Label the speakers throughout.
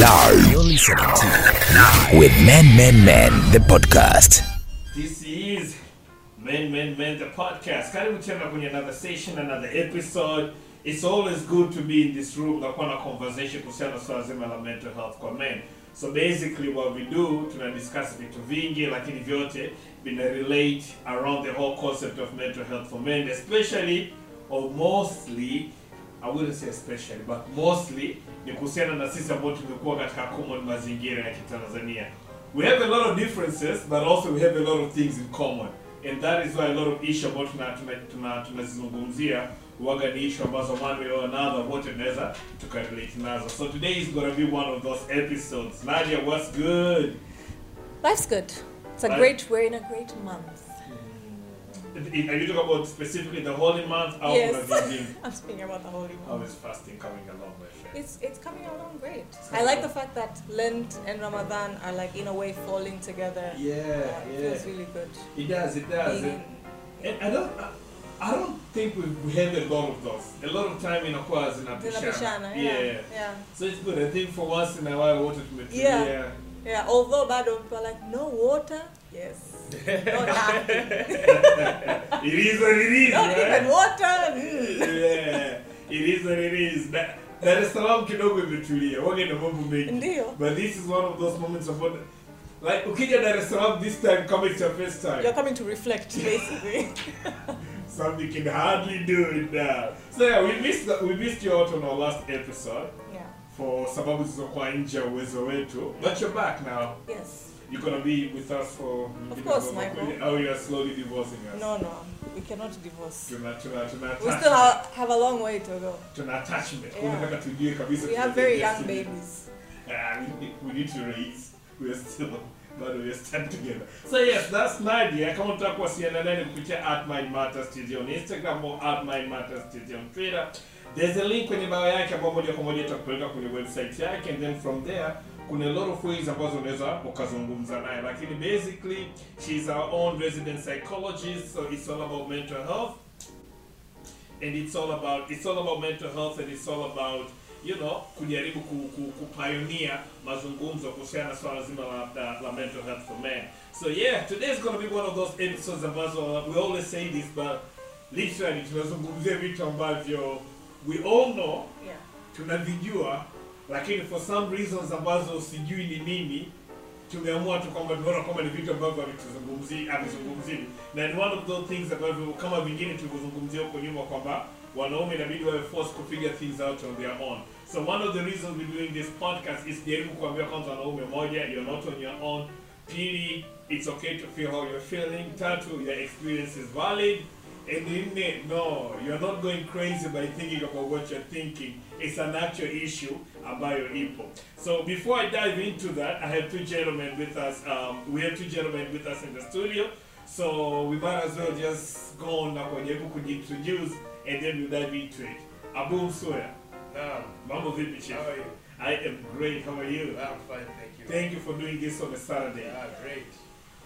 Speaker 1: Live. You're listening to with Men, Men, Men, the podcast.
Speaker 2: This is Men Men Men the podcast. Karibu tena kwenye another session, another episode. It's always good to be in this room na kuwa na conversation kuhusiana na swala zima la mental health kwa men. So basically what we do, tuna discuss vitu vingi lakini vyote vina relate around the whole concept of mental health for men, especially or mostly I wouldn't say especially but mostly ni kuhusiana na sisi ambao tumekuwa katika common mazingira ya Kitanzania. We have a lot of differences but also we have a lot of things in common. And that is why a lot of issue ambao tuna tuna tuna tunazizungumzia waga ni issue ambazo one way or another wote tunaweza tukarelate nazo. So today is going to be one of those episodes. Nadia, what's good?
Speaker 3: Life's good. It's a
Speaker 2: Life-
Speaker 3: great, we're in a great month.
Speaker 2: Are you talking about specifically the holy month? Au
Speaker 3: Yes. I'm speaking about the holy month.
Speaker 2: How is fasting coming along, my friend?
Speaker 3: It's, it's coming along great. I like the fact that Lent and Ramadan are like in a way falling together.
Speaker 2: Yeah,
Speaker 3: Uh, it
Speaker 2: yeah.
Speaker 3: feels really good.
Speaker 2: It does, it does.
Speaker 3: Being
Speaker 2: And I don't, I, I don't think we, have a lot of those. A lot of time in inakuwa
Speaker 3: in.
Speaker 2: Zinapishana, Yeah.
Speaker 3: yeah. Yeah.
Speaker 2: So it's good. I think for once in a while, wote tumetulia.
Speaker 3: Yeah. Yeah. Although bado people are like, no water? Yes. No nothing.
Speaker 2: It is what it is,
Speaker 3: Not
Speaker 2: right?
Speaker 3: even water. Mm.
Speaker 2: yeah. It is what it is. That, Dar es Salaam kidogo imetulia. Wage na mambo mengi.
Speaker 3: Ndio.
Speaker 2: But this is one of those moments of what, like ukija Dar es Salaam this time come it's your first time.
Speaker 3: You're coming to reflect, basically.
Speaker 2: Something you can hardly do it now. So yeah, we missed the, we missed you out on our last episode.
Speaker 3: yeah.
Speaker 2: for sababu zilizokuwa nje ya uwezo wetu but you're back now
Speaker 3: Yes.
Speaker 2: You're gonna be with us for
Speaker 3: Of course, Michael.
Speaker 2: oh you're slowly divorcing us
Speaker 3: No, no. We cannot divorce.
Speaker 2: tuna tuna tuna
Speaker 3: We still have, have a long way to go.
Speaker 2: tuna attachment
Speaker 3: Yeah. We have very young babies.
Speaker 2: Ah, we, we need to raise we're still but we're still together so yes that's Nadia kama unataka kuwasiliana naye ni kupitia at Mind Matters TZ on Instagram or at Mind Matters TZ on Twitter there's a link kwenye bio yake ambayo moja kwa moja itakupeleka kwenye website yake and then from there kuna a lot of ways ambazo unaweza ukazungumza naye lakini basically she's our own resident psychologist so it's all about mental health and it's all about it's all about mental health and it's all about you know kujaribu ku, ku, kupioneer mazungumzo kuhusiana na swala zima la, la, la mental health for men so yeah today is going to be one of those episodes ambazo we always say this but literally tunazungumzia vitu ambavyo we all know
Speaker 3: Yeah.
Speaker 2: tunavijua lakini for some reasons ambazo sijui ni nini tumeamua tu kwamba tunaona kwamba ni vitu ambavyo havituzungumzii havizungumzii na ni one of those things ambavyo kama vingine tulivyozungumzia huko nyuma kwamba wanaume inabidi wawe forced to figure things out on their own. So one of the reasons we're doing this podcast is jaribu kuambia kwanza wanaume moja you're not on your own. Pili it's okay to feel how you're feeling. Tatu your experience is valid. And nne no you're not going crazy by thinking about what you're thinking. It's an actual issue ambayo ipo so before i dive into that i have two gentlemen with us um, we have two gentlemen with us in the studio. So we might as well just go on na kujaribu kujiintroduce and then we dive into it. Abu Msuya
Speaker 4: Naam.
Speaker 2: mambo vipi chief?
Speaker 4: How are you?
Speaker 2: i am great. How are you?
Speaker 4: I'm fine, thank you.
Speaker 2: thank you for doing this on a saturday.
Speaker 4: Ah, great.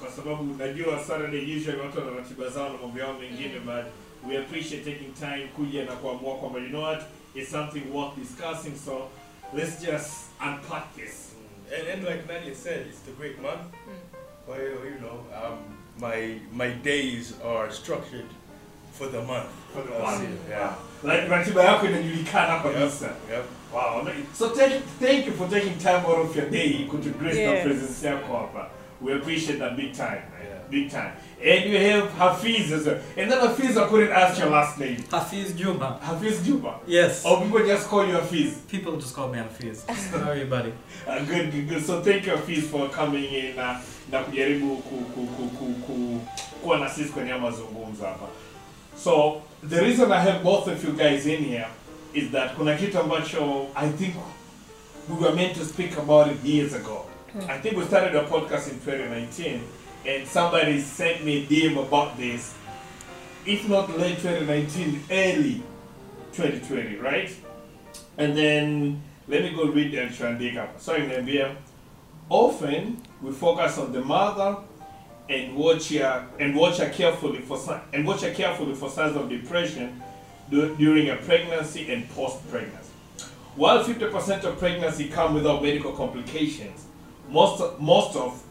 Speaker 2: kwa sababu najua Saturday usually watu wana ratiba zao na mambo yao mengine but we appreciate taking time kuja na kuamua kwamba you know what it's something worth discussing so let's just unpack this
Speaker 4: Mm. And, and like Nadia said, it's the great month. Well, you know, um, my my days are structured for the month.
Speaker 2: for the
Speaker 4: Uh,
Speaker 2: one
Speaker 4: Yeah.
Speaker 2: like ratiba yako inajulikana kabisa
Speaker 4: Yep.
Speaker 2: wow so thank, thank you for taking time out of your day to grace
Speaker 3: Yes.
Speaker 2: the presence yako hapa we appreciate that big time man.
Speaker 4: Yeah.
Speaker 2: Big time and you have Hafiz as well and then Hafiz I couldn't ask your last name
Speaker 5: Hafiz Juma.
Speaker 2: Hafiz Juba
Speaker 5: Yes.
Speaker 2: or people just call you Hafiz
Speaker 5: People just call me Hafiz. How are you, buddy?
Speaker 2: Uh, good, good, good. So thank you Hafiz for coming in uh, na kujaribu ku, ku, ku, ku, ku, kuwa na sisi kwenye mazungumzo hapa. So the reason I have both of you guys in here is that kuna kitu ambacho I think we were meant to speak about it years ago. Mm. I think we started a podcast in 2019 and somebody sent me a DM about this. If not late 2019, early 2020, right? And then let me go read the Chandika. Sorry, Nambia. Often we focus on the mother and watch her and watch her carefully for and watch her carefully for signs of depression during a pregnancy and post-pregnancy. While 50% of pregnancy come without medical complications, most most of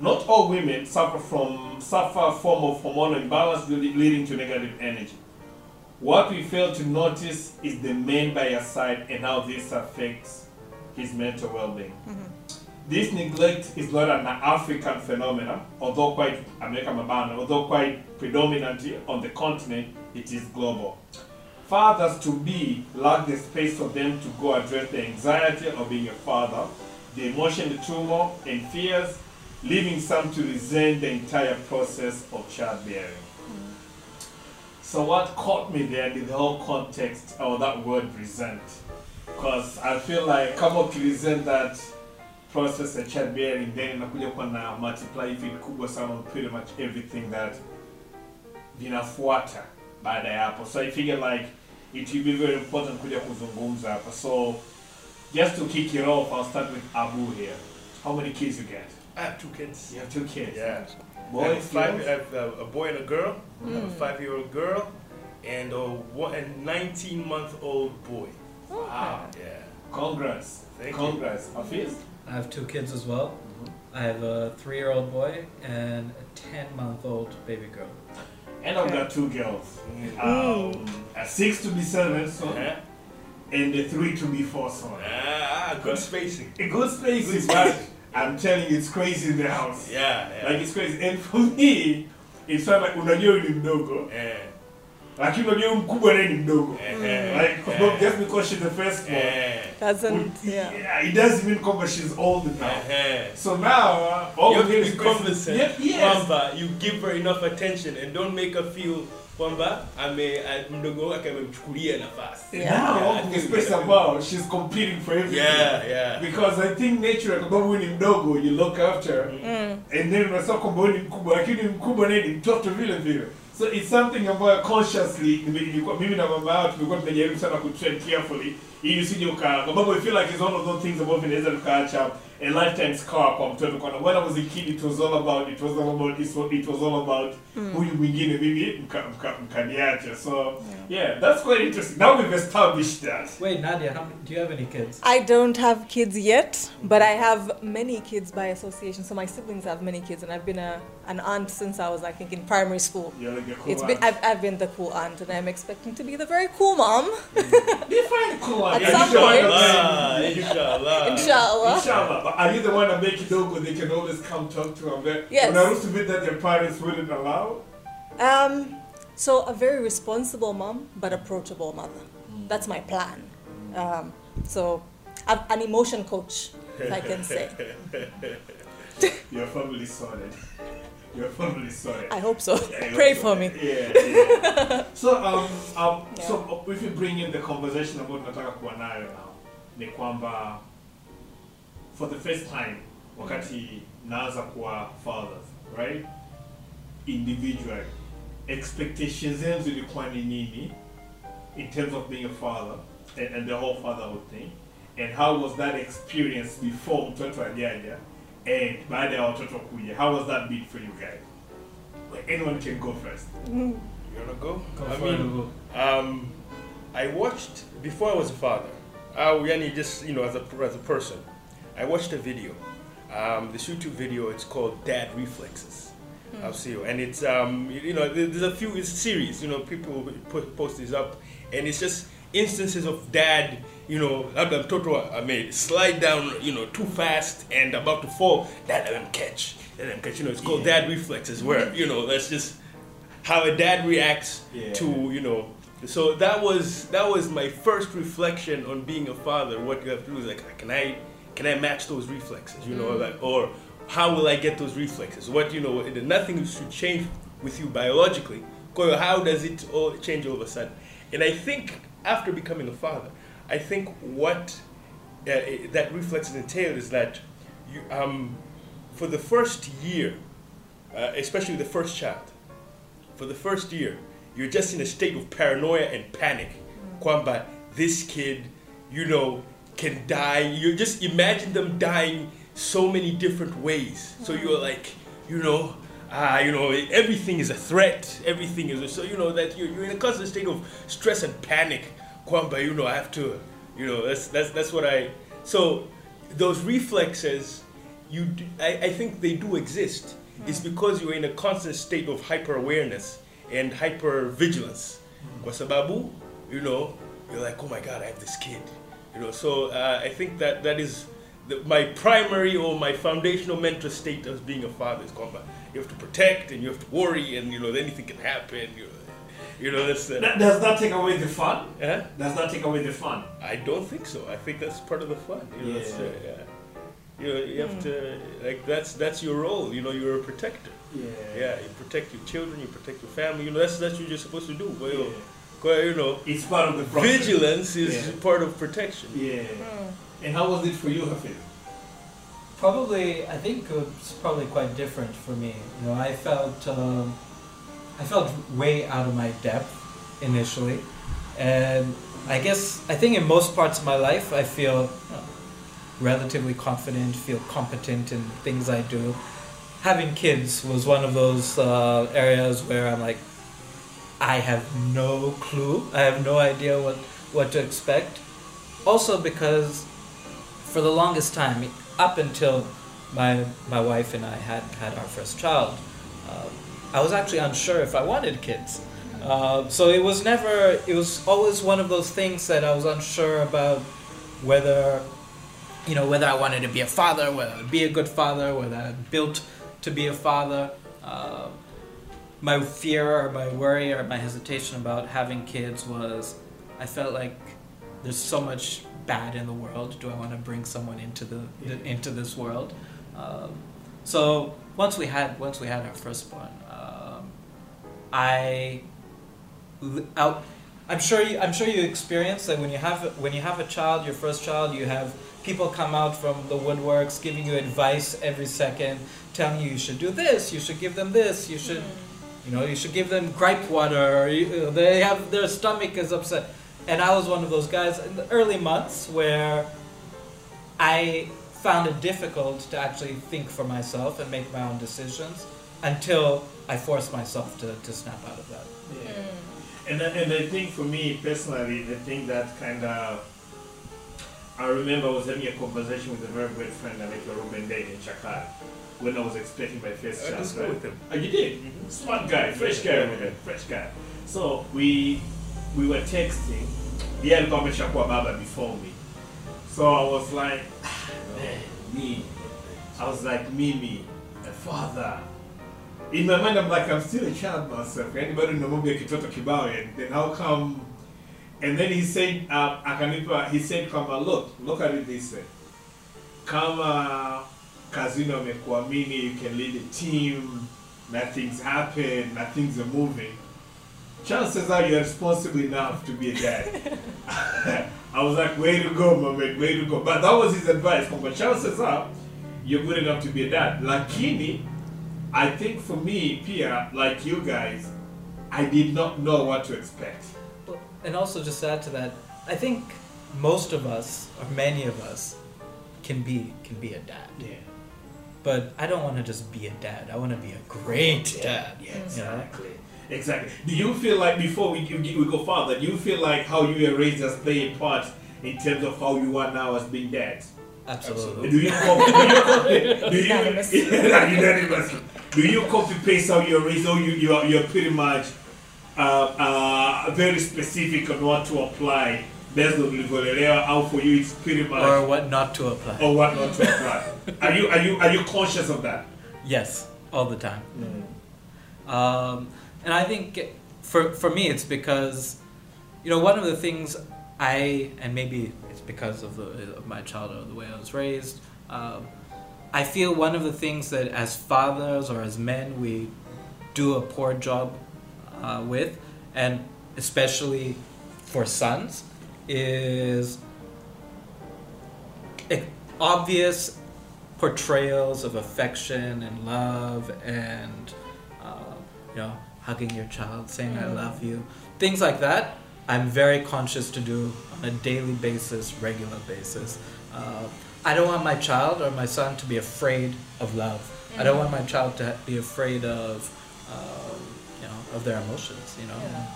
Speaker 2: not all women suffer from suffer a form of hormonal imbalance leading to negative energy. What we fail to notice is the man by your side and how this affects his mental well-being. Mm-hmm. This neglect is not an African phenomenon, although quite American Mabana, although quite predominantly on the continent, it is global. Fathers to be lack the space for them to go address the anxiety of being a father, the emotional turmoil and fears, leaving some to resent the entire process of childbearing. So what caught me there in the whole context of that word resent, because I feel like kama ukiresent that process ya childbearing then inakuja kuwa na multiply kubwa sana pretty much everything that vinafuata baada ya hapo. So I figure like it will be very important kuja kuzungumza hapa. So just to kick it off, I'll start with Abu here. How many kids you get?
Speaker 4: I have two kids.
Speaker 2: You have two kids.
Speaker 4: Yeah. I have,
Speaker 2: Boys,
Speaker 4: a five. I have a, a boy and a girl. I have a five-year-old girl and a one and 19-month-old boy.
Speaker 2: Wow.
Speaker 4: Yeah.
Speaker 2: Congrats.
Speaker 4: Thank you.
Speaker 2: Congrats. Hafiz?
Speaker 5: I have two kids as well. I have a three-year-old boy and a ten-month-old baby girl.
Speaker 2: And I've got two girls. Um, a six to be seven soon,
Speaker 4: Uh-huh.
Speaker 2: and a three to be four soon.
Speaker 4: Ah, good spacing.
Speaker 2: A good spacing, is but I'm telling you, it's crazy in the house.
Speaker 4: Yeah, yeah.
Speaker 2: Like it's crazy. And for me, it's not like unajua huyu ni mdogo,
Speaker 4: Eh,
Speaker 2: lakini unajua huyu mkubwa naye ni mdogo. Like
Speaker 4: eh,
Speaker 2: just because she's the first one,
Speaker 4: eh,
Speaker 3: Doesn't yeah.
Speaker 2: yeah, it doesn't mean kwamba she's old now.
Speaker 4: eh.
Speaker 2: So now, uh, all
Speaker 4: You have
Speaker 2: we
Speaker 4: to be
Speaker 2: is
Speaker 4: cognizant
Speaker 2: Yeah, yes.
Speaker 4: kwamba you give her enough attention and don't make her feel kwamba ame mdogo wake amemchukulia nafasi.
Speaker 3: Yeah.
Speaker 2: Now,
Speaker 4: I
Speaker 2: the
Speaker 4: think-
Speaker 2: space about she's competing for everything.
Speaker 4: Yeah, yeah.
Speaker 2: Because I think nature kwa sababu ni mdogo you look after and then unasema kwamba ni mkubwa lakini mkubwa naye ni mtoto vile vile. So it's something ambayo consciously nilikuwa mimi na mama yao tumekuwa tunajaribu sana ku carefully ili usije uka kwa sababu I feel like it's one of those things ambavyo vinaweza vikaacha a lifetime scar kwa mtoto kwa when I was a kid it was all about it was all about it was, it was all about huyu mwingine mimi mka- mka- mkaniacha so yeah that's quite interesting now we've established that
Speaker 5: Wait, Nadia, how many, do you have any kids?
Speaker 3: I don't have kids yet, but I have many kids by association. So my siblings have many kids, and I've been a, an aunt since I was, I think, in primary school.
Speaker 2: you're like a cool
Speaker 3: It's been. I've, I've been the cool aunt, and I'm expecting to be the very cool mom. Mm.
Speaker 2: Define cool aunt.
Speaker 3: At
Speaker 2: Are
Speaker 3: some
Speaker 2: you the one
Speaker 3: point.
Speaker 2: that-
Speaker 4: Inshallah, inshallah.
Speaker 3: Inshallah.
Speaker 2: Are you the one that make it logo they can always come talk to them? That
Speaker 3: Yes.
Speaker 2: When I used to be that your parents wouldn't allow.
Speaker 3: Um, so a very responsible mom, but approachable mother. That's my plan. Um, so I'm an emotion coach, if I can say.
Speaker 2: Your family sorted. Your family sorted.
Speaker 3: I hope so.
Speaker 2: Yeah,
Speaker 3: Pray
Speaker 2: so-
Speaker 3: for me.
Speaker 2: Yeah. yeah. so um um
Speaker 3: Yeah.
Speaker 2: so if you bring in the conversation about tunataka kuwa nayo now ni kwamba for the first time wakati naanza kuwa fathers right? Individual expectations zenu zilikuwa ni nini in terms of being a father and, and the whole fatherhood thing? And how was that experience before mtoto ajaja and baada ya watoto kuja? How was that been for you guys? Like, anyone can go first.
Speaker 4: You wanna go?
Speaker 5: Go
Speaker 4: I
Speaker 5: for
Speaker 4: mean,
Speaker 5: it, Abu.
Speaker 4: Um, I watched before I was a father. Uh, yani just you know, as a as a person, I watched a video. Um, this YouTube video. It's called Dad Reflexes. I'll see you. And it's um, you know, there's a few. It's a series. You know, people put post these up, and it's just instances of dad. You know, labda mtoto amade slide down. You know, too fast and about to fall. Dad let him catch. Let him catch. You know, it's called
Speaker 2: Yeah.
Speaker 4: dad reflexes. Where you know, that's just how a dad reacts
Speaker 2: Yeah.
Speaker 4: to you know so that was that was my first reflection on being a father what you have to do is like can i can i match those reflexes you know like or how will i get those reflexes? What you know nothing should change with you biologically. How does it all change all of a sudden? And i think after becoming a father i think what uh, that reflexes entail is that you um for the first year uh, especially the first child for the first year, you're just in a state of paranoia and panic. Kwamba, this kid, you know, can die. You just imagine them dying so many different ways. So you're like, you know, ah, you know, everything is a threat. Everything is a, so you know that you're, you're in a constant state of stress and panic. Kwamba, you know, I have to, You know, that's that's that's what I. So those reflexes, you do, I, I think they do exist. It's because you're in a constant state of hyper awareness and hyper vigilance. Kwa sababu, you know, you're like, oh my God, I have this kid. You know, so uh, I think that that is the, my primary or my foundational mental state as being a father is kwamba you have to protect and you have to worry and you know anything can happen. You know, you know that's. Uh,
Speaker 2: That- Does that take away the fun?
Speaker 4: huh?
Speaker 2: Does that take away the fun?
Speaker 4: I don't think so. I think that's part of the fun. You know, it's, uh,
Speaker 2: Yeah.
Speaker 4: yeah. You know, you have to like that's that's your role. You know, you're a protector. Yeah, you protect your children, you protect your family. You know, that's that's what you're supposed to do. Well,
Speaker 2: Yeah.
Speaker 4: Well, you know,
Speaker 2: It's part of the process.
Speaker 4: vigilance is
Speaker 2: Yeah.
Speaker 4: part of protection.
Speaker 2: Yeah. And how was it for you, Hafiz?
Speaker 5: Probably, I think it's probably quite different for me. You know, I felt um, I felt way out of my depth initially, and I guess I think in most parts of my life I feel you know, relatively confident, feel competent in things I do. Having kids was one of those uh, areas where I'm like, I have no clue. I have no idea what what to expect. Also because for the longest time, up until my my wife and I had had our first child, uh, I was actually unsure if I wanted kids. Uh, so it was never. It was always one of those things that I was unsure about whether, you know, whether I wanted to be a father, whether I'd be a good father, whether I'm built to be a father. Uh, my fear or my worry or my hesitation about having kids was I felt like there's so much bad in the world. Do I want to bring someone into the, the into this world? Um, so once we had once we had our firstborn, um, I, l- out, I'm sure you, I'm sure you experience that when you have when you have a child, your first child, you have people come out from the woodworks giving you advice every second, telling you you should do this, you should give them this, you should. You know, you should give them gripe water. Or you, uh, they have their stomach is upset, and I was one of those guys in the early months where I found it difficult to actually think for myself and make my own decisions until I forced myself to, to snap out of that.
Speaker 2: Yeah. And, I- and I think for me personally, the thing that kind of I remember I was having a conversation with a very good friend, like Ruben Day in Chakar, when I was expecting my first
Speaker 4: I
Speaker 2: child. right?
Speaker 4: with him.
Speaker 2: Oh, you did? Smart guy, fresh guy, Ruben, fresh guy. So we we were texting. He had come Shakwa Baba before me. So I was like, "Ah, man, me. I was like, Mimi, a father. In my mind, I'm like, I'm still a child myself. Anybody know maybe kitoto kibao and then how come? And then he said, uh, akanipa, he said, kama look, look at it this way. Kama Kazino amekuamini, you can lead a team, na things happen, na things are moving. Chances are you're responsible enough to be a dad. I was like, way to go, man, way to go. But that was his advice. Kwamba chances are you're good enough to be a dad. Lakini, I think for me, Pia, like you guys, I did not know what to expect.
Speaker 5: And also, just to add to that, I think most of us, or many of us, can be can be a dad.
Speaker 2: Yeah.
Speaker 5: But I don't want to just be a dad. I want to be a great dad.
Speaker 2: Yeah,
Speaker 5: you know?
Speaker 2: exactly. Exactly. Do you feel like before we, we we go further, do you feel like how you were raised has played a part in terms of how you are now as being dads?
Speaker 5: Absolutely.
Speaker 2: Do you copy? Do you copy? Do you,
Speaker 3: Unanimous.
Speaker 2: yeah, unanimous. Do you copy paste how you're raised? Or you you are you're pretty much uh, uh, very specific on what to apply on ulivyolelewa. How for you it's pretty much
Speaker 5: Or what not to apply.
Speaker 2: or what not to apply. Are you are you are you conscious of that?
Speaker 5: Yes, all the time. Um, and I think for for me, it's because you know one of the things I and maybe it's because of the of my childhood, the way I was raised. Um, I feel one of the things that as fathers or as men we do a poor job uh, with, and especially for sons, is obvious portrayals of affection and love and uh, you know hugging your child saying i love you things like that i'm very conscious to do on a daily basis regular basis uh, i don't want my child or my son to be afraid of love i don't want my child to be afraid of um, you know of their emotions. You know.
Speaker 3: Yeah.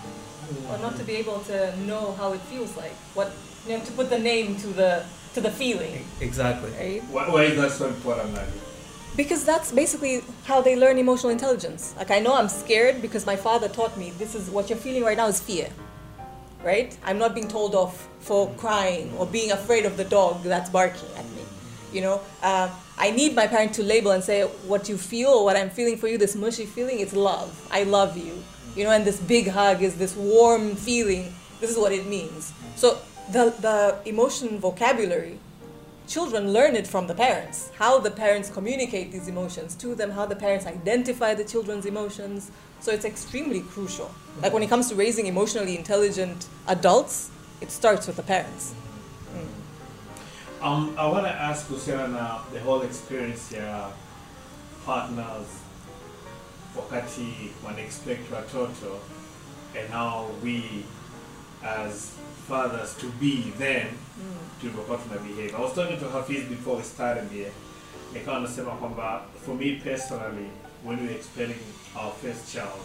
Speaker 3: Or not to be able to know how it feels like. What you know, to put the name to the to the feeling,
Speaker 5: Exactly.
Speaker 3: right?
Speaker 2: Why, why is that so important, Nadia?
Speaker 3: Because that's basically how they learn emotional intelligence. Like I know I'm scared because my father taught me this is what you're feeling right now is fear. Right? I'm not being told off for crying or being afraid of the dog that's barking at me. You know, uh, I need my parent to label and say what you feel or what I'm feeling for you, this mushy feeling, it's love. I love you. You know, and this big hug is this warm feeling. This is what it means. So the the emotion vocabulary children learn it from the parents how the parents communicate these emotions to them how the parents identify the children's emotions so it's extremely crucial like when it comes to raising emotionally intelligent adults it starts with the parents
Speaker 2: Um, I want to ask kuhusiana na the whole experience ya partners wakati wana expect watoto and now we as fathers to be then tulivyokuwa tuna behave. I was talking to Hafiz before we started here. Nikawa nasema kwamba for me personally when we were expecting our first child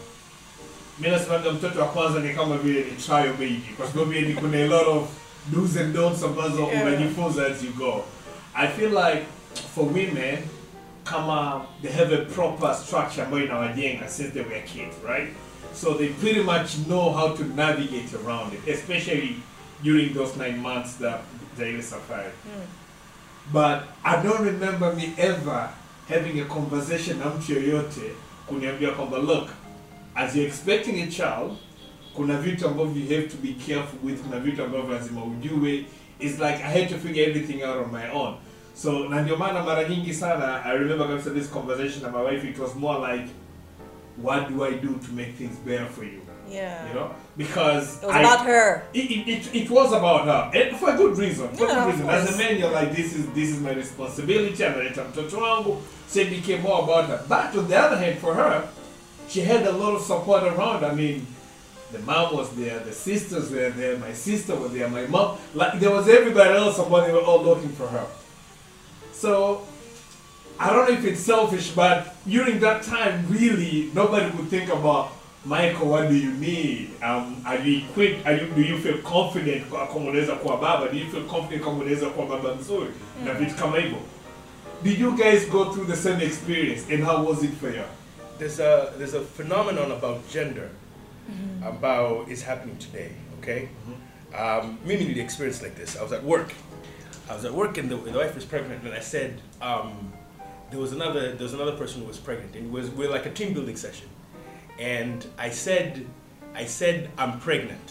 Speaker 2: mi nasemaga mtoto wa kwanza ni kama vile ni trial baby kwa sababu ni kuna a lot of do's and don'ts ambazo
Speaker 3: Yeah.
Speaker 2: unajifunza as you go i feel like for women kama they have a proper structure ambayo inawajenga since they were kids right? So they pretty much know how to navigate around it especially during those nine months that they ile safari hmm. but i don't remember me ever having a conversation na mtu yoyote kuniambia kwamba look as you're expecting a child kuna vitu ambavyo you have to be careful with kuna vitu ambavyo lazima ujue. It's like i had to figure everything out on my own so na ndio maana mara nyingi sana i remember kabisa this conversation na my wife it was more like what do i do to make things better for you?
Speaker 3: Yeah.
Speaker 2: You know? Because
Speaker 3: it was
Speaker 2: I-
Speaker 3: about her.
Speaker 2: It, it, it, it was about her. And for a good reason for
Speaker 3: Yeah,
Speaker 2: a good reason. As a man you're like this is this is my responsibility analeta mtoto wangu so it became more about her. But on the other hand for her she had a lot of support around. I mean the mom was there the sisters were there my sister was there my mom like there was everybody else somebody they were all looking for her so I don't know if it's selfish, but during that time, really, nobody would think about Michael. What do you need? Um, are you equipped? Are you? Do you feel confident kwa kama unaweza kuwa baba? Do you feel confident kama unaweza kuwa baba mzuri? Na vitu kama hivyo. Did you guys go through the same experience, and how was it for you?
Speaker 4: there's a there's a phenomenon about gender about is happening today. Okay, um, mimi nili experience like this. I was at work. I was at work and the, the wife was pregnant, and I said um, there was another there was another person who was pregnant, and it was we are like a team building session, and I said I said I'm pregnant.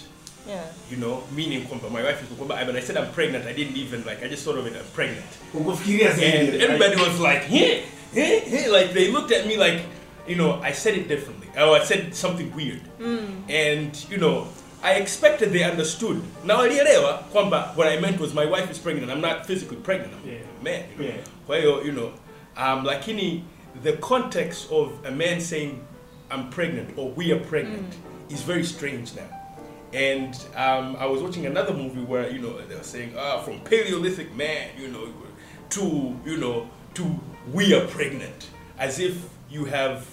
Speaker 3: yeah
Speaker 4: You know, meaning kwamba my wife is kwamba but I said I'm pregnant, I didn't even like I just thought of it I'm pregnant.
Speaker 2: Ukufikiria zaidi,
Speaker 4: And everybody was like, yeah, yeah, yeah. Like they looked at me like, you know, I said it differently. Oh, I said something weird. And, you know, I expected they understood. Now walielewa kwamba what I meant was my wife is pregnant. I'm not physically pregnant. I'm
Speaker 2: Yeah.
Speaker 4: a man. You know?
Speaker 2: Yeah.
Speaker 4: Kwa hiyo, you know, um, lakini the context of a man saying I'm pregnant or we are pregnant is very strange now. And um, I was watching another movie where you know they were saying, ah, from Paleolithic man, you know, to you know, to we are pregnant, as if you have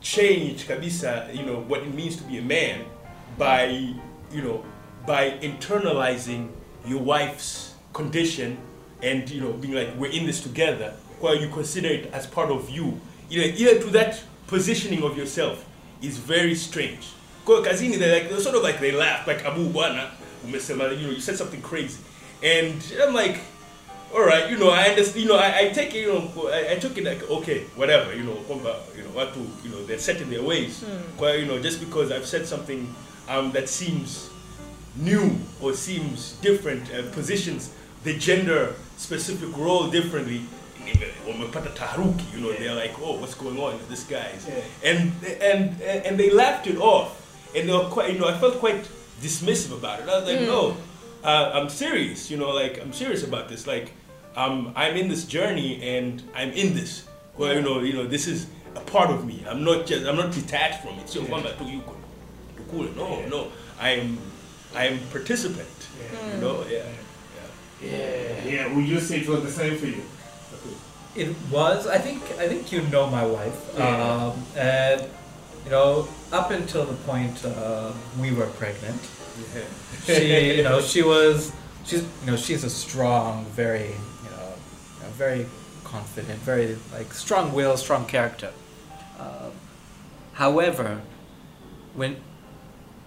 Speaker 4: changed kabisa, you know, what it means to be a man by you know by internalizing your wife's condition and you know being like we're in this together, while you consider it as part of you. You know, either to that positioning of yourself is very strange. Kwa kazini they like they sort of like they laugh like abu bwana umesema you know you said something crazy and I'm like all right you know I understand you know I, I take it you know I, I took it like okay whatever you know kwamba you know watu you know they're set in their ways kwa you know just because I've said something um, that seems new or seems different uh, positions the gender specific role differently. Wamepata taharuki you know they're like oh what's going on with this guy's
Speaker 2: Yeah.
Speaker 4: and and and they laughed it off. And they were quite you know I felt quite dismissive about it. I was like no uh, I'm serious you know like I'm serious about this. Like um, I'm in this journey and I'm in this. Well you know you know this is a part of me. I'm not just I'm not detached from it. So kwamba tu yuko tukule no no I'm I'm participant you know yeah
Speaker 2: Yeah, yeah. Would you say it was the same for you?
Speaker 5: It was. I think. I think you know my wife.
Speaker 2: Yeah.
Speaker 5: Um, and you know, up until the point uh, we were pregnant, she, you know, she was, she's, you know, she's a strong, very, you know, you very confident, very like strong will, strong character. Um, however, when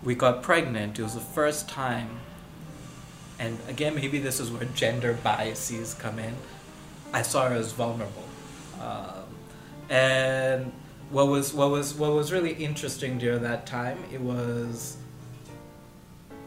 Speaker 5: we got pregnant, it was the first time, and again, maybe this is where gender biases come in. I saw her as vulnerable, um, and what was what was what was really interesting during that time it was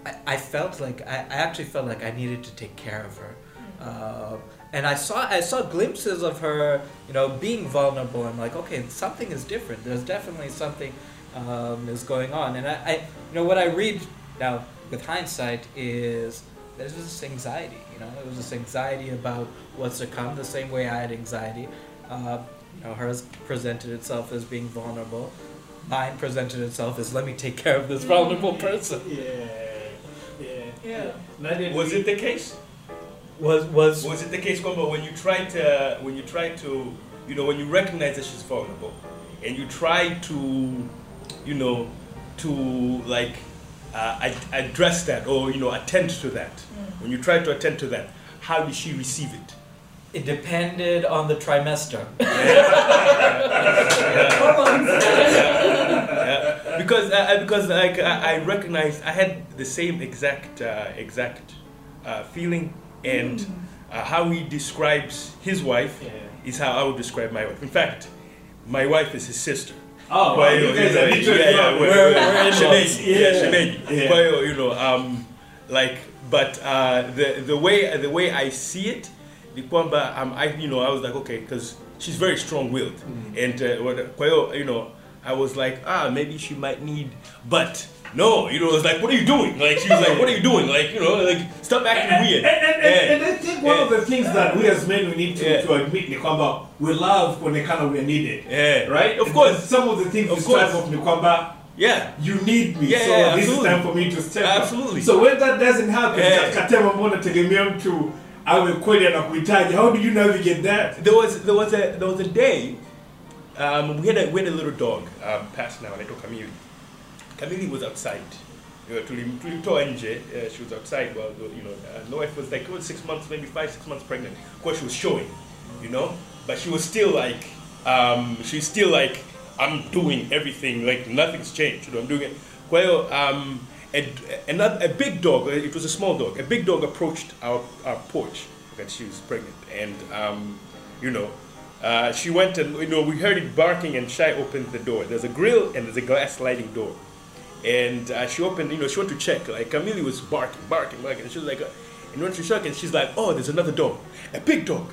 Speaker 5: I, I felt like I, I actually felt like I needed to take care of her. Uh, and I saw I saw glimpses of her you know being vulnerable. I'm like okay something is different. There's definitely something um, is going on and I, I you know what I read now with hindsight is there's this anxiety you know there was this anxiety about what's to come the same way I had anxiety uh, you know, hers presented itself as being vulnerable. Mine presented itself as let me take care of this vulnerable person.
Speaker 2: Yeah, yeah,
Speaker 3: Yeah.
Speaker 2: Nadia,
Speaker 4: Was it the case?
Speaker 5: Was was
Speaker 4: Was it the case, Kwamba, when you try to, when you try to, you know, when you recognize that she's vulnerable, and you try to, you know, to like uh, address that or you know attend to that. When you try to attend to that, how did she receive it?
Speaker 5: it depended on the trimester.
Speaker 4: Yeah, because uh, uh, because like I, I recognized I had the same exact uh, exact uh, feeling and uh, how he describes his wife
Speaker 2: Yeah.
Speaker 4: is how I would describe my wife. In fact, my wife is his sister.
Speaker 2: Oh,
Speaker 4: Kwa hiyo,
Speaker 2: you guys
Speaker 4: know,
Speaker 2: are literally
Speaker 4: yeah, yeah, we're-
Speaker 5: We're-
Speaker 4: we're-
Speaker 5: we're
Speaker 4: shemeji, yeah, shemeji.
Speaker 2: Yeah.
Speaker 4: Kwa hiyo, you know, um, like, but uh, the the way the way I see it, ni kwamba um, I you know I was like okay, because she's very strong-willed, and uh, what- kwa hiyo, you know, I was like ah maybe she might need, but. No, you know, it's like, what are you doing? Like, she was like, what are you doing? Like, you know, like, stop acting
Speaker 2: And,
Speaker 4: weird.
Speaker 2: and, and,
Speaker 4: Yeah.
Speaker 2: and I think one of the things that we as men we need to,
Speaker 4: Yeah.
Speaker 2: to admit ni kwamba we love kuonekana we are needed.
Speaker 4: Yeah.
Speaker 2: Right?
Speaker 4: Of course.
Speaker 2: And some of the things
Speaker 4: Of
Speaker 2: we
Speaker 4: course.
Speaker 2: of ni
Speaker 4: Yeah.
Speaker 2: you need me.
Speaker 4: Yeah,
Speaker 2: so
Speaker 4: yeah,
Speaker 2: this is time for me to step up.
Speaker 4: Absolutely.
Speaker 2: So when that doesn't happen,
Speaker 4: Yeah.
Speaker 2: katika tema ambao unategemea mtu awe kweli anakuhitaji, how do you navigate that?
Speaker 4: There was there was a there was a day um, we had a we had a little dog um, passed now anaitwa Camille. Camille was outside. You know, tulim- nje. Uh, she was outside while you know uh, wife was like oh, six months maybe five six months pregnant. Of course she was showing, you know, but she was still like um, she's still like I'm doing everything like nothing's changed. You know I'm doing it. Hiyo, um, a, another, a big dog, uh, it was a small dog, a big dog approached our, our porch that she was pregnant. And, um, you know, uh, she went and, you know, we heard it barking and Shai opened the door. There's a grill and there's a glass sliding door. And uh, she opened, you know, she went to check. Like, Camille was barking, barking, barking. And she was like, uh, and went to check and she's like, oh, there's another dog, a big dog.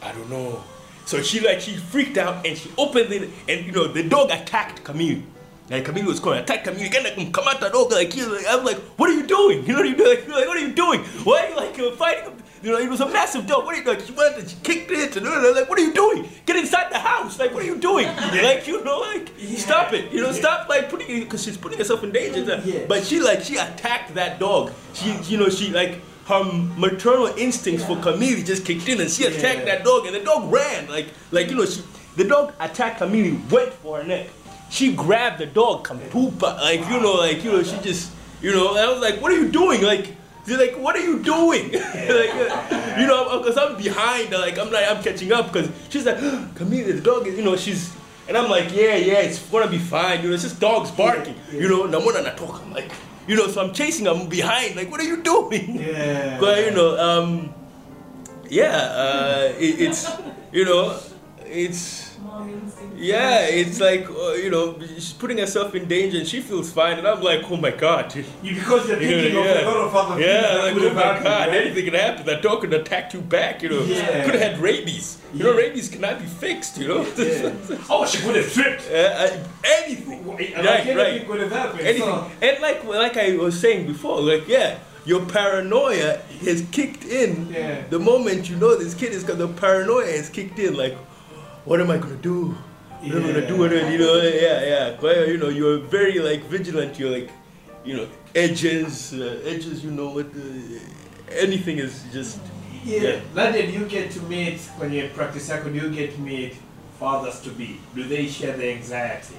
Speaker 4: I don't know. So she like she freaked out and she opened it and you know the dog attacked Camille. Like Camille was calling, attack Camille, again like come out the dog like like, I'm like, what are you doing? You know what are you doing? Like, what are you doing? Why are you like fighting? You know, it was a massive dog. What are you like? She went and she kicked it and like, what are you doing? Get inside the house. Like, what are you doing? Like, you know, like stop it. You know, stop like putting because she's putting herself in danger.
Speaker 2: Oh, yeah.
Speaker 4: But she like she attacked that dog. She you know she like her maternal instincts for Camille just kicked in and she attacked
Speaker 2: Yeah.
Speaker 4: that dog and the dog ran like like you know she the dog attacked Camille went for her neck. She grabbed the dog kampupa like you know like you know she just you know I was like what are you doing like She's like, what are you doing? like, uh, you know, because I'm behind. Like, I'm like, I'm catching up. Because she's like, Camille, the dog is, you know, she's, and I'm like, yeah, yeah, it's gonna be fine. You know, it's just dogs barking. You know, Namona na talk. I'm like, you know, so I'm chasing. I'm behind. Like, what are you doing?
Speaker 2: Yeah.
Speaker 4: But you know, um, yeah, uh, it, it's, you know, it's. Yeah, it's like uh, you know she's putting herself in danger and she feels fine and I'm like oh my god
Speaker 2: You, because you're thinking of a lot of other things
Speaker 4: yeah, like, oh my
Speaker 2: happened,
Speaker 4: god,
Speaker 2: right?
Speaker 4: anything can happen. That dog could attack you back, you know.
Speaker 2: Yeah.
Speaker 4: Could have had rabies. You know, rabies cannot be fixed, you know.
Speaker 2: Yeah. Oh, she could have tripped.
Speaker 4: Uh, uh, anything.
Speaker 2: Like,
Speaker 4: Right,
Speaker 2: anything
Speaker 4: right.
Speaker 2: could have happened.
Speaker 4: Anything.
Speaker 2: So,
Speaker 4: And like like I was saying before, like yeah, your paranoia has kicked in
Speaker 2: Yeah.
Speaker 4: the moment you know this kid is because the paranoia has kicked in. Like, what am I gonna do? What am I gonna do? What am I- you know, yeah, yeah. Well, you know, you're very like vigilant. You're like, you know, edges, uh, edges. You know what? The, anything is just.
Speaker 2: yeah.
Speaker 4: Yeah.
Speaker 2: Nadia, do you get to meet, when you practice yako, do you get to meet fathers to be? Do they share the anxiety?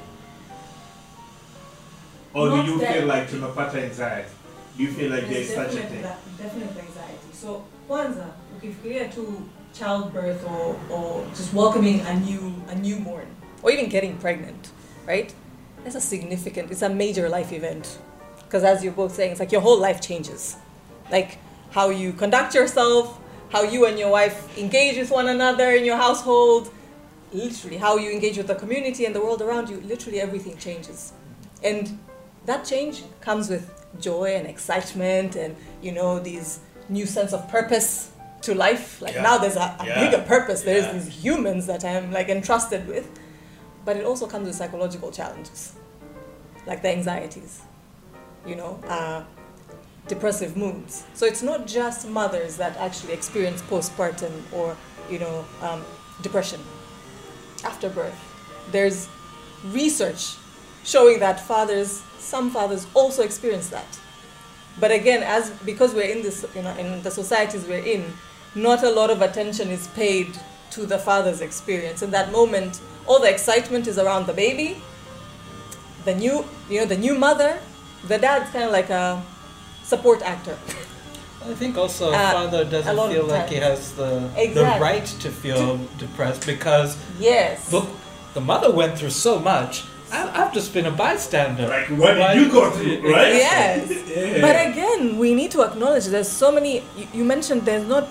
Speaker 2: Or do you
Speaker 3: that-
Speaker 2: feel like tunapata anxiety? Do you feel like there's
Speaker 3: There's
Speaker 2: such a thing?
Speaker 3: that, definitely anxiety. So kwanza, ukifikiria tu childbirth or, or just welcoming a new a newborn or even getting pregnant, right? That's a significant, it's a major life event. Because as you're both saying, it's like your whole life changes. Like how you conduct yourself, how you and your wife engage with one another in your household, literally how you engage with the community and the world around you, literally everything changes. And that change comes with joy and excitement and you know these new sense of purpose to life. Like
Speaker 4: Yeah.
Speaker 3: now there's a, a
Speaker 4: Yeah.
Speaker 3: bigger purpose. There's
Speaker 4: Yeah.
Speaker 3: these humans that i'm like entrusted with. But it also comes with psychological challenges. Like the anxieties you know uh, depressive moods. So it's not just mothers that actually experience postpartum or you know um, depression. After birth there's research showing that fathers some fathers also experience that. But again as because we're in this you know in the societies we're in not a lot of attention is paid to the father's experience. In that moment all the excitement is around the baby the new you know the new mother. The dad's kind of like a support actor.
Speaker 5: I think also
Speaker 3: Uh,
Speaker 5: father doesn't feel like he has the the right to feel depressed because
Speaker 3: yes.
Speaker 5: look, the mother went through so much. I, I've just been a bystander.
Speaker 2: Like, what did you go through, right?
Speaker 3: Yes.
Speaker 2: Yeah.
Speaker 3: But again, we need to acknowledge there's so many. You, you mentioned there's not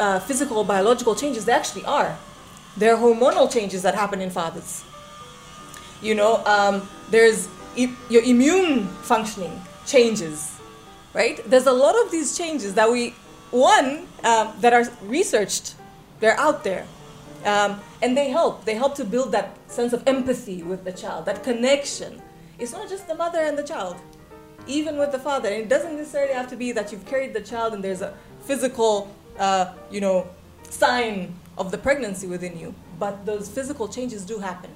Speaker 3: uh, physical, biological changes. There actually are. There are hormonal changes that happen in fathers. You know, um, there's i- your immune functioning changes, right? There's a lot of these changes that we, one, um, that are researched. They're out there. Um, and they help. They help to build that sense of empathy with the child, that connection. It's not just the mother and the child even with the father. And it doesn't necessarily have to be that you've carried the child and there's a physical, uh, you know, sign of the pregnancy within you. But those physical changes do happen.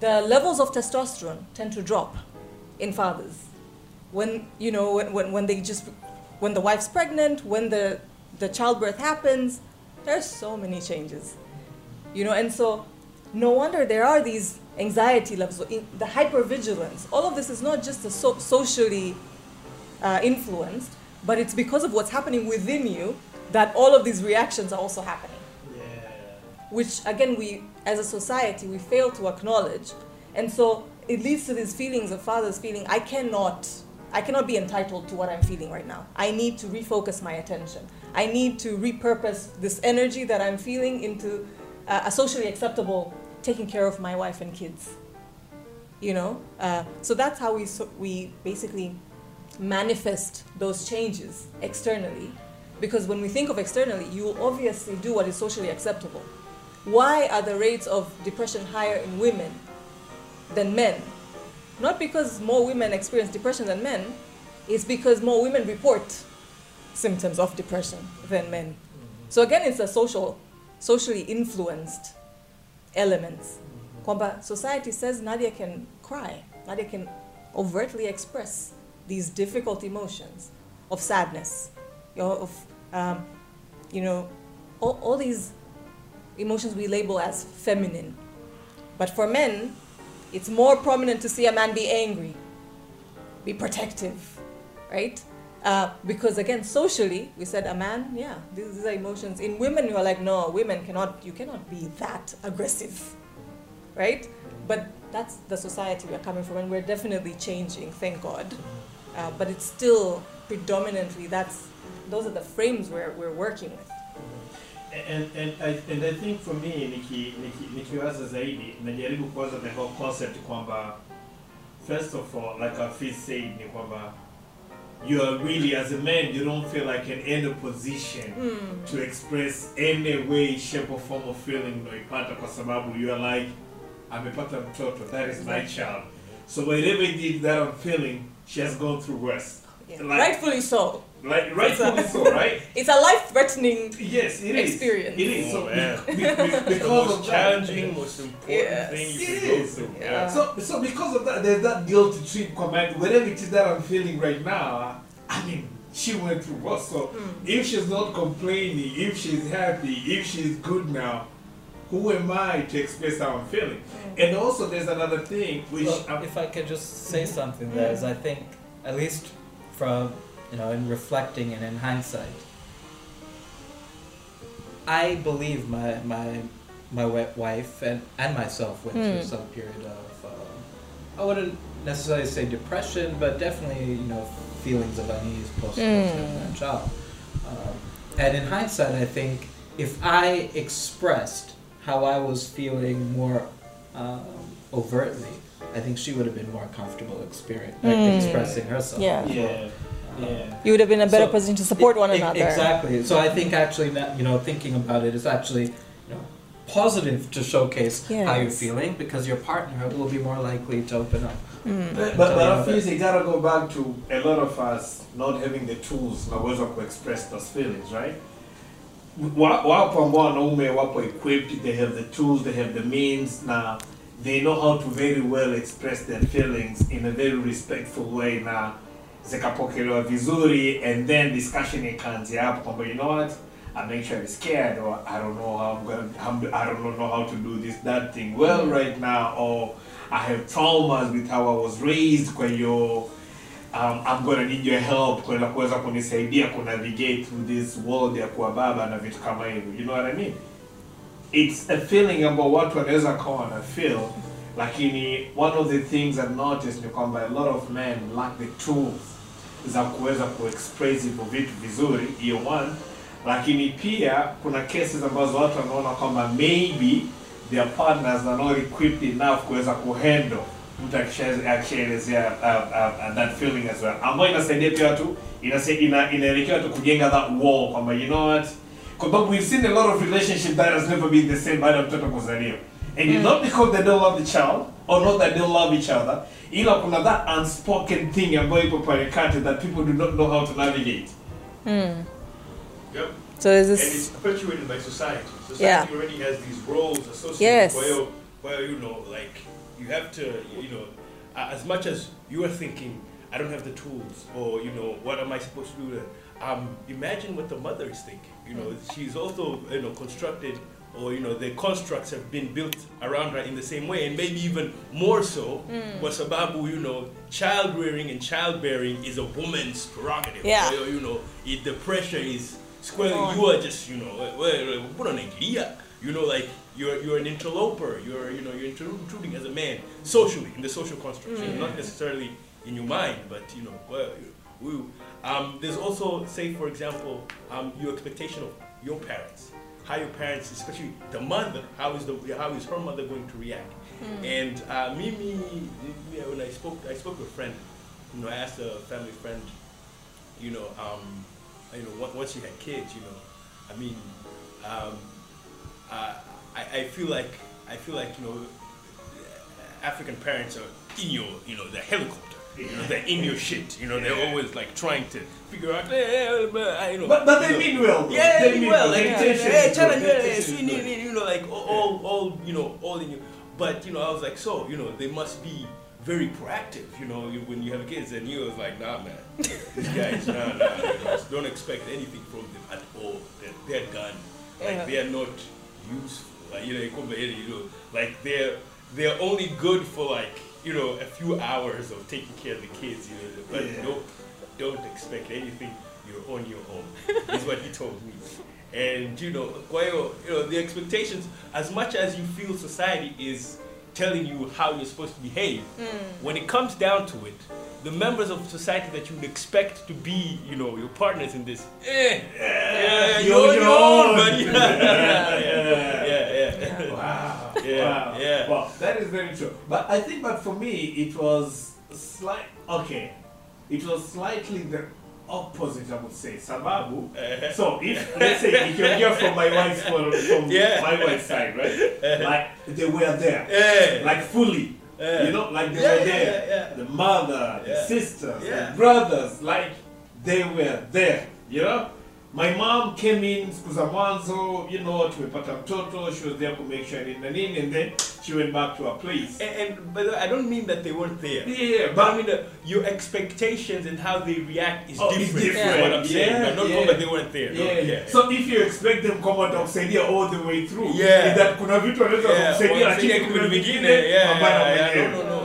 Speaker 3: The levels of testosterone tend to drop in fathers when you know when, when, they just when the wife's pregnant, when the the childbirth happens. There's so many changes, you know, and so no wonder there are these anxiety levels, in- the hypervigilance. All of this is not just a so- socially uh, influenced, but it's because of what's happening within you that all of these reactions are also happening. Yeah. Which again, we as a society we fail to acknowledge, and so it leads to these feelings of fathers feeling I cannot. I cannot be entitled to what I'm feeling right now. I need to refocus my attention. I need to repurpose this energy that I'm feeling into uh, a socially acceptable taking care of my wife and kids. You know, uh, so that's how we so we basically manifest those changes externally, because when we think of externally, you obviously do what is socially acceptable. Why are the rates of depression higher in women than men? Not because more women experience depression than men, it's because more women report symptoms of depression than men. So again, it's a social, socially influenced elements. Kwamba society says Nadia can cry, Nadia can overtly express these difficult emotions of sadness, you know, of, um, you know, all, all these emotions we label as feminine. But for men, it's more prominent to see a man be angry, be protective, right? Uh, because again, socially, we said a man, yeah, these, these are emotions. In women, you are like, no, women cannot, you cannot be that aggressive, right? But that's the society we're coming from, and we're definitely changing, thank God. Uh, but it's still predominantly that's those are the frames we're, we're working with.
Speaker 2: And, and, I, and I think for me niki, niki, nikiwaza zaidi najaribu kuwaza the whole concept first of all like Fizz said ni kwamba you are really as a man you don't feel like in any position hmm. to express any way shape or form of feeling unaipata kwa sababu you are like amepata mtoto that is my child so whatever it is that I'm feeling she has gone through worse
Speaker 3: Yeah.
Speaker 2: Like-
Speaker 3: Rightfully so.
Speaker 2: Like rightfully so right
Speaker 3: It's a life-threatening.
Speaker 2: Yes, it is.
Speaker 3: Experience.
Speaker 2: It is. So,
Speaker 4: Oh, man.
Speaker 2: be- be- be-
Speaker 4: the
Speaker 2: because
Speaker 4: most
Speaker 2: of
Speaker 4: challenging,
Speaker 2: that.
Speaker 4: most important
Speaker 3: Yes.
Speaker 4: thing you
Speaker 2: It
Speaker 4: can go through.
Speaker 3: Yeah.
Speaker 2: So, so because of that, there's that guilty trip command. Whatever it is that I'm feeling right now, I mean, she went through what? So, hmm. if she's not complaining, if she's happy, if she's good now, who am I to express how I'm feeling? Hmm. And also, there's another thing which
Speaker 5: Well, if I could just say mm-hmm. something there, is I think, at least from, you know, in reflecting and in hindsight, I believe my my my wife and, and myself went through
Speaker 3: Hmm.
Speaker 5: some period of, um, I wouldn't necessarily say depression, but definitely, you know, feelings of unease post that child. Um, and in hindsight, I think if I expressed how I was feeling more um, overtly, I think she would have been more comfortable experience,
Speaker 3: Mm.
Speaker 5: expressing herself.
Speaker 3: Yeah.
Speaker 2: yeah, yeah.
Speaker 3: You would have been in a better
Speaker 5: So,
Speaker 3: position to support one
Speaker 5: e-
Speaker 3: another.
Speaker 5: Exactly. So I think actually that you know thinking about it is actually you know positive to showcase how you're feeling because your partner will be more likely to open up.
Speaker 3: Mm.
Speaker 2: But, but, but I feel you gotta go back to a lot of us not having the tools na uwezo wa kuexpress those feelings, right? Wa- Wapo ambao wanaume wapo equipped, they have the tools, they have the means, na they know how to very well express their feelings in a very respectful way na zikapokelewa vizuri and then discussion ikaanzia hapo kwamba you know what? I'm actually scared or I don't know how I'm gonna I don't know how to do this that thing well right now or I have traumas with how I was raised. Kwa hiyo um, I'm gonna need your help kwenda kuweza kunisaidia ku navigate through this world ya kuwa baba na vitu kama hivyo. You know what I mean? It's a feeling ambao watu wanaweza kawa na feel lakini one of the things I've noticed ni kwamba a lot of men lack the tools za kuweza kuexpress hivyo vitu vizuri hiyo one. Lakini pia kuna cases ambazo watu wanaona kwamba maybe their partners are not equipped enough kuweza kuhandle mtu akishaelezea uh, uh, uh, that feeling as well. Ambayo inasaidia pia watu inaelekea ina, watu kujenga that wall kwamba you know what? Kwa sababu we've seen a lot of relationship that has never been the same baada ya mtoto kuzaliwa and it's not because they don't love the child or not that they don't love each other ila kuna that unspoken thing ambayo ipo pale kati that people do not know how to navigate
Speaker 3: Mm.
Speaker 4: Yep.
Speaker 3: So there's
Speaker 4: and it's
Speaker 3: this.
Speaker 4: perpetuated by society. Society
Speaker 3: Yeah.
Speaker 4: already has these roles associated.
Speaker 3: Yes.
Speaker 4: Where, where you know, like you have to, you know, uh, as much as you are thinking, I don't have the tools, or you know, what am I supposed to do? Um, imagine what the mother is thinking. You know, she's also, you know, constructed, or you know, the constructs have been built around her in the same way, and maybe even more so. Kwa sababu, you know, child rearing and childbearing is a woman's prerogative.
Speaker 3: Yeah.
Speaker 4: Or, you know, it, the pressure is squarely you are just you know put on idea you know like you're you're an interloper. You're you know you're intruding as a man socially in the social construct you know, not necessarily in your mind but you know well um, there's also say for example um, your expectation of your parents how your parents especially the mother how is the how is her mother going to react and uh, Mimi, yeah, when I spoke, I spoke to a friend. You know, I asked a family friend. You know, um, you know, once you had kids, you know, I mean, um, uh, I, I feel like I feel like you know, African parents are in your, you know, the helicopter. You know, they're in your shit. You know, they're always like trying to figure out. Hey, hey, but I- you know,
Speaker 2: but, but they
Speaker 4: know,
Speaker 2: mean well though.
Speaker 4: yeah,
Speaker 2: they
Speaker 4: they
Speaker 2: mean
Speaker 4: well.
Speaker 2: well
Speaker 4: Like,
Speaker 2: The
Speaker 4: yeah,
Speaker 2: intention
Speaker 4: hey,
Speaker 2: is
Speaker 4: tell
Speaker 2: good.
Speaker 4: yeah, yeah,
Speaker 2: is
Speaker 4: see,
Speaker 2: good.
Speaker 4: you know, like all, all, you know, all in you. But you know, I was like, so, you know, they must be very proactive. You know, when you have kids, and you was like, nah, man, these guys, nah, nah, don't expect anything from them at all. They're, they're done. Like
Speaker 3: Yeah.
Speaker 4: they are not useful. Like, you know, you come here, you know, like they're they're only good for like you know a few hours of taking care of the kids. You know, but
Speaker 2: Yeah.
Speaker 4: don't don't expect anything. You're on your own. is what he told me. And you know, kwa hiyo, you know, the expectations, as much as you feel society is telling you how you're supposed to behave, when it comes down to it, the members of society that you would expect to be, you know, your partners in this, eh, yeah,
Speaker 2: you're
Speaker 4: you're on
Speaker 2: your
Speaker 4: your own,
Speaker 2: own.
Speaker 4: buddy. yeah, yeah, yeah, yeah.
Speaker 2: Wow.
Speaker 4: Yeah,
Speaker 2: wow.
Speaker 4: yeah.
Speaker 2: Well, that is very true. But I think, but for me, it was slight. Okay, it was slightly the opposite. I would say, sababu.
Speaker 4: Uh-huh.
Speaker 2: So if let's say if you're here from my wife's from, from
Speaker 4: Yeah.
Speaker 2: my wife's side, right? Like they were there,
Speaker 4: Yeah.
Speaker 2: like fully.
Speaker 4: Yeah.
Speaker 2: You know, like they were there. The mother, the sisters, the brothers, like they were there. You know. My mom came in siku za mwanzo you know tumepata mtoto she was there to make sure na nini and then she went back to her place
Speaker 4: And, and by the way, I don't mean that they weren't there.
Speaker 2: yeah
Speaker 4: But I mean, that your expectations and how they react is
Speaker 2: Oh,
Speaker 4: different.
Speaker 2: different.
Speaker 4: Is what I'm saying.
Speaker 2: Yeah,
Speaker 4: but not
Speaker 2: yeah.
Speaker 4: that they weren't there. No,
Speaker 2: yeah.
Speaker 4: yeah.
Speaker 2: so if you expect them kama watakusaidia all the way through
Speaker 4: Yeah.
Speaker 2: that kuna vitu wanaweza
Speaker 4: yeah, well,
Speaker 2: lakini
Speaker 4: yeah,
Speaker 2: kuna vingine.
Speaker 4: Yeah, yeah, yeah.
Speaker 2: hawaelewi.
Speaker 4: No, no, no.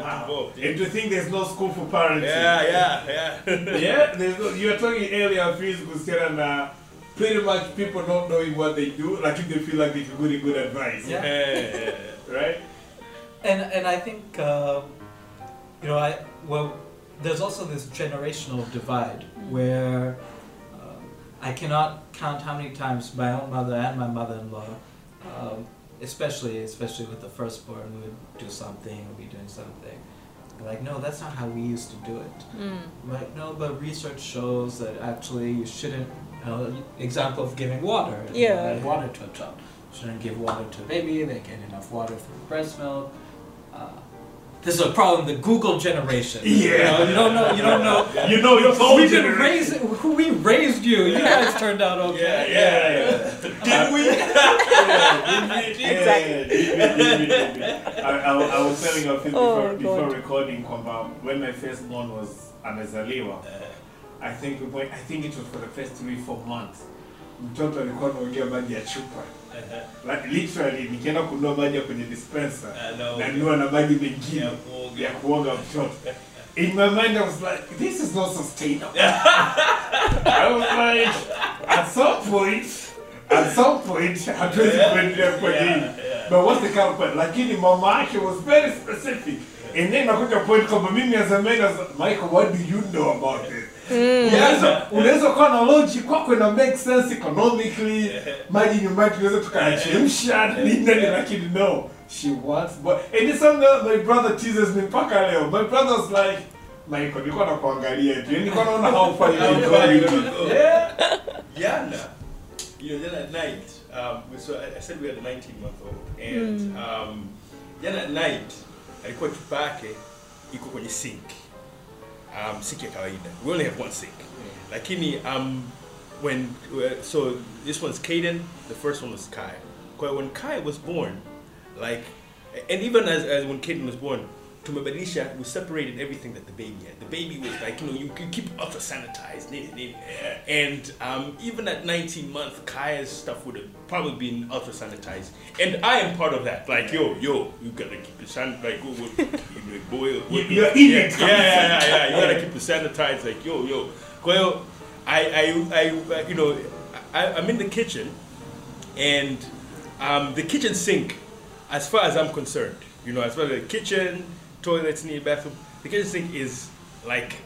Speaker 4: Yeah, they're
Speaker 2: Wow.
Speaker 4: involved. Yeah,
Speaker 2: and to think there's no school for parents
Speaker 4: yeah, yeah. yeah.
Speaker 2: yeah, there's no, you were talking earlier, Fizz, kuhusiana na pretty much people not knowing what they do, like if they feel like they can give good advice,
Speaker 5: Yeah.
Speaker 4: Yeah, yeah, yeah.
Speaker 2: right?
Speaker 5: and and I think um, you know I well there's also this generational divide where um, I cannot count how many times my own mother and my mother-in-law, um, especially especially with the firstborn, we would do something or be doing something. They're Like no, that's not how we used to do it. I'm Like no, but research shows that actually you shouldn't. Know, example of giving water.
Speaker 3: Yeah.
Speaker 5: water to a child. Shouldn't give water to a baby. They get enough water from breast milk. This is a problem. The Google generation.
Speaker 2: Yeah.
Speaker 5: You, know, you don't know. You don't know.
Speaker 2: You know, your whole
Speaker 5: We've been
Speaker 2: generation-
Speaker 5: raised. We raised you. You guys turned out okay.
Speaker 4: Yeah, yeah, yeah.
Speaker 2: Did we?
Speaker 3: Exactly.
Speaker 2: I, I, I was telling a Fizz
Speaker 3: Oh,
Speaker 2: before, before recording kwamba when my firstborn was amezaliwa, I think we went, I think it was for the first three four months. Mtoto alikuwa anaongea maji ya chupa. Like literally nikienda kununua maji ya kwenye dispenser.
Speaker 4: Know.
Speaker 2: nanunua na maji mengine
Speaker 4: Ya kuoga.
Speaker 2: mtoto. In my mind i was like this is not sustainable. I was like at some point at some point hatuwezi kuendelea kwa hii. but what's the kind lakini mama yake was very specific. And then nakuja point kwamba mimi as a man as Michael what do you know about this Unaweza- unaweza kuwa na logic kwako ina make sense economically maji nyumbani tunaweza tukayachemsha na nini lakini no she wants but and it's something that my brother teases me mpaka leo. My brother's like Michael nilikuwa nakuangalia tu nilikuwa naona go? yeah.
Speaker 4: Jana, you know, then at night, um, we- so I, I said we had a 19 month old, and mm. um, then at night alikuwa chupa yake iko kwenye sink, um, sink ya kawaida. We only have one sink, lakini um, when uh, so this one's Caden, the first one was Kai. When Kai was born, like, and even as, as when Caden was born, tumebadilisha, we separated everything that the baby had. The baby was like, you know, you, you keep ultra sanitized, and um, even at 19 months, Kaya's stuff would have probably been ultra sanitized, and I am part of that. Like, yo, yo, you gotta keep it san, like, go, go, you know, boy,
Speaker 2: You- you're
Speaker 4: yeah,
Speaker 2: it.
Speaker 4: yeah, yeah, yeah, yeah, you gotta keep it sanitized. Like, yo, yo, hiyo, I, I, I, you know, I, I'm in the kitchen, and um, the kitchen sink, as far as I'm concerned, you know, as far as the kitchen, toilets, need bathroom, the kitchen sink is like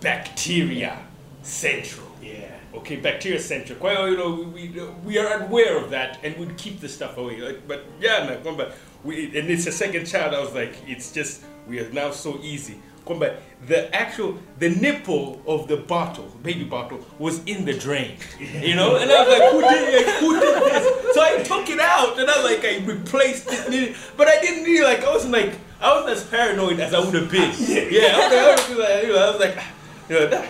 Speaker 4: bacteria central.
Speaker 2: yeah
Speaker 4: Okay, bacteria central. Hiyo, you know, we, we, we are aware of that and we'd keep the stuff away. Like, but yeah, na kwamba we, and it's a second child. I was like, it's just we are now so easy. Come back. the actual the nipple of the bottle, baby bottle, was in the drain. You know, and I was like, who did it? Who did this? So I took it out and I like I replaced it, but I didn't really like. I wasn't like I wasn't as paranoid as I would have been. Yeah, I was, I was like, you know, I was like, you know, that,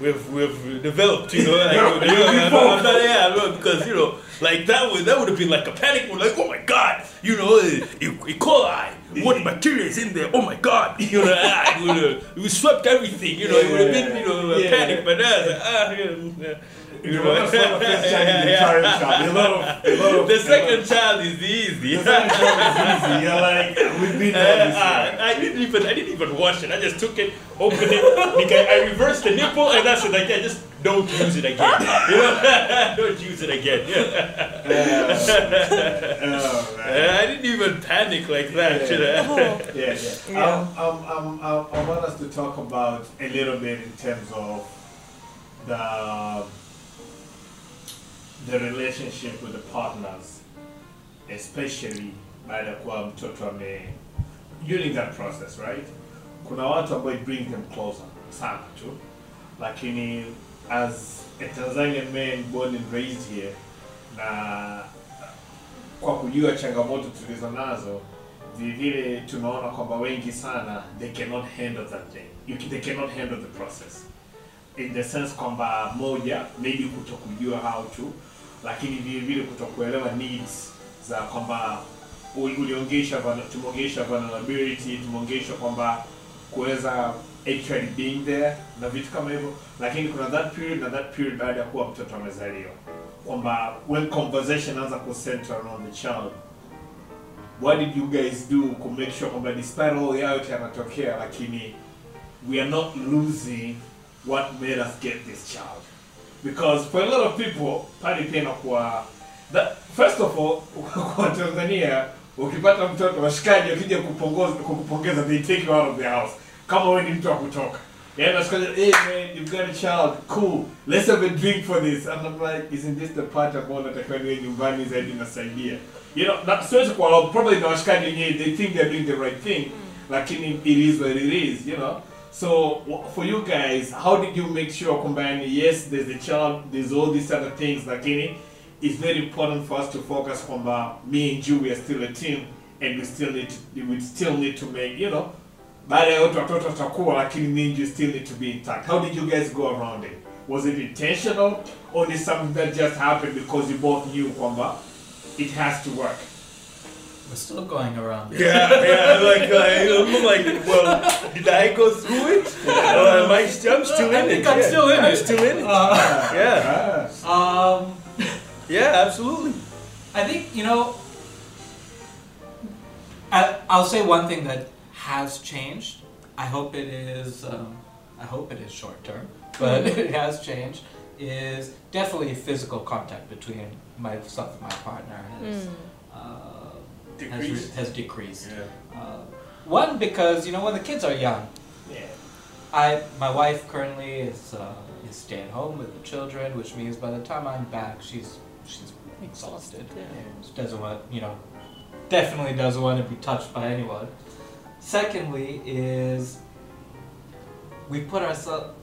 Speaker 4: we've we've developed, you know, like, you know, I'm not- yeah, because you know, like that would that would have been like a panic. We're like, oh my god, you know, E. E. coli, what bacteria is in there? Oh my god, you know, ah, it would we swept everything, you know, it would have been, you know, a
Speaker 2: Yeah.
Speaker 4: panic. But that's like, ah, yeah, yeah. You
Speaker 2: You
Speaker 4: know,
Speaker 2: know, that's not the first child in the
Speaker 4: yeah,
Speaker 2: child
Speaker 4: yeah.
Speaker 2: child. A lot of, a lot of,
Speaker 4: The second child is easy.
Speaker 2: the second child is easy. You're like, we've been on this.
Speaker 4: Uh, I didn't even I didn't even wash it. I just took it, opened it, because I reversed the nipple, and that's it. Like, yeah, just don't use it again. You know, don't use it again. Yeah.
Speaker 2: Oh, man.
Speaker 4: I didn't even panic like that. You know?
Speaker 3: Oh.
Speaker 2: Yeah, yeah.
Speaker 3: Yeah.
Speaker 2: Um, um, um, I want us to talk about a little bit in terms of the the relationship with the partners, especially baada ya kuwa mtoto ame during that process, right? Kuna watu ambao bring them closer sana tu, lakini as a Tanzanian man born and raised here na kwa kujua changamoto tulizo nazo vile tunaona kwamba wengi sana they cannot handle that thing you, they cannot handle the process in the sense kwamba moja maybe kutokujua how to lakini vile vile kutokuelewa needs za kwamba uliongeisha vulner- vulnerability tumeongeisha kwamba kuweza actually being there na vitu kama hivyo. Lakini kuna that period na that period baada ya kuwa mtoto amezaliwa. Kwamba when conversation anza kucenter around the child what did you guys do to make sure kwamba despite all yote yanatokea lakini we are not losing what made us get this child because for a lot of people pale pia inakuwa that first of all kwa Tanzania ukipata mtoto washikaji wakija kupongoza kukupongeza they take you out of the house. Kama wewe ni mtu wa kutoka. Yeah washikaji hey man you've got a child cool. Let's have a drink for this. And I'm like isn't this the part ambao natakiwa niwe nyumbani zaidi nasaidia you know na siwezi kuwa probably na washikaji wenyewe they think they're doing the right thing. Mm. Lakini it is what it is you know so for you guys how did you make sure combine yes there's the child there's all these other things lakini it's very important for us to focus kwamba uh, me and you we are still a team and we still need to, we still need to make you know baada ya yote watoto watakuwa lakini me and you still need to be intact. How did you guys go around it? Was it intentional or is something that just happened because you both knew kwamba it has to work
Speaker 5: We're still going around. it.
Speaker 4: Yeah, yeah, like, like I'm like, well, did I go through it? Or am I? St- I'm still in
Speaker 5: I
Speaker 4: it.
Speaker 5: think I'm
Speaker 4: yeah.
Speaker 5: still in
Speaker 4: I'm
Speaker 5: it.
Speaker 4: still in it.
Speaker 5: Uh,
Speaker 4: yeah,
Speaker 2: Ah.
Speaker 5: um,
Speaker 4: yeah, absolutely.
Speaker 5: I think you know. I, I'll say one thing that has changed. I hope it is. Um, I hope it is short term, but it has changed. Is definitely physical contact between myself and my partner has uh, has, re-
Speaker 4: Decreased.
Speaker 5: has decreased.
Speaker 4: Yeah.
Speaker 5: Uh, one because you know when the kids are young,
Speaker 2: yeah
Speaker 5: I my wife currently is uh, is staying home with the children, which means by the time I'm back, she's she's exhausted.
Speaker 3: Yeah.
Speaker 5: she doesn't want you know, definitely doesn't want to be touched by anyone. Secondly, is we put ourselves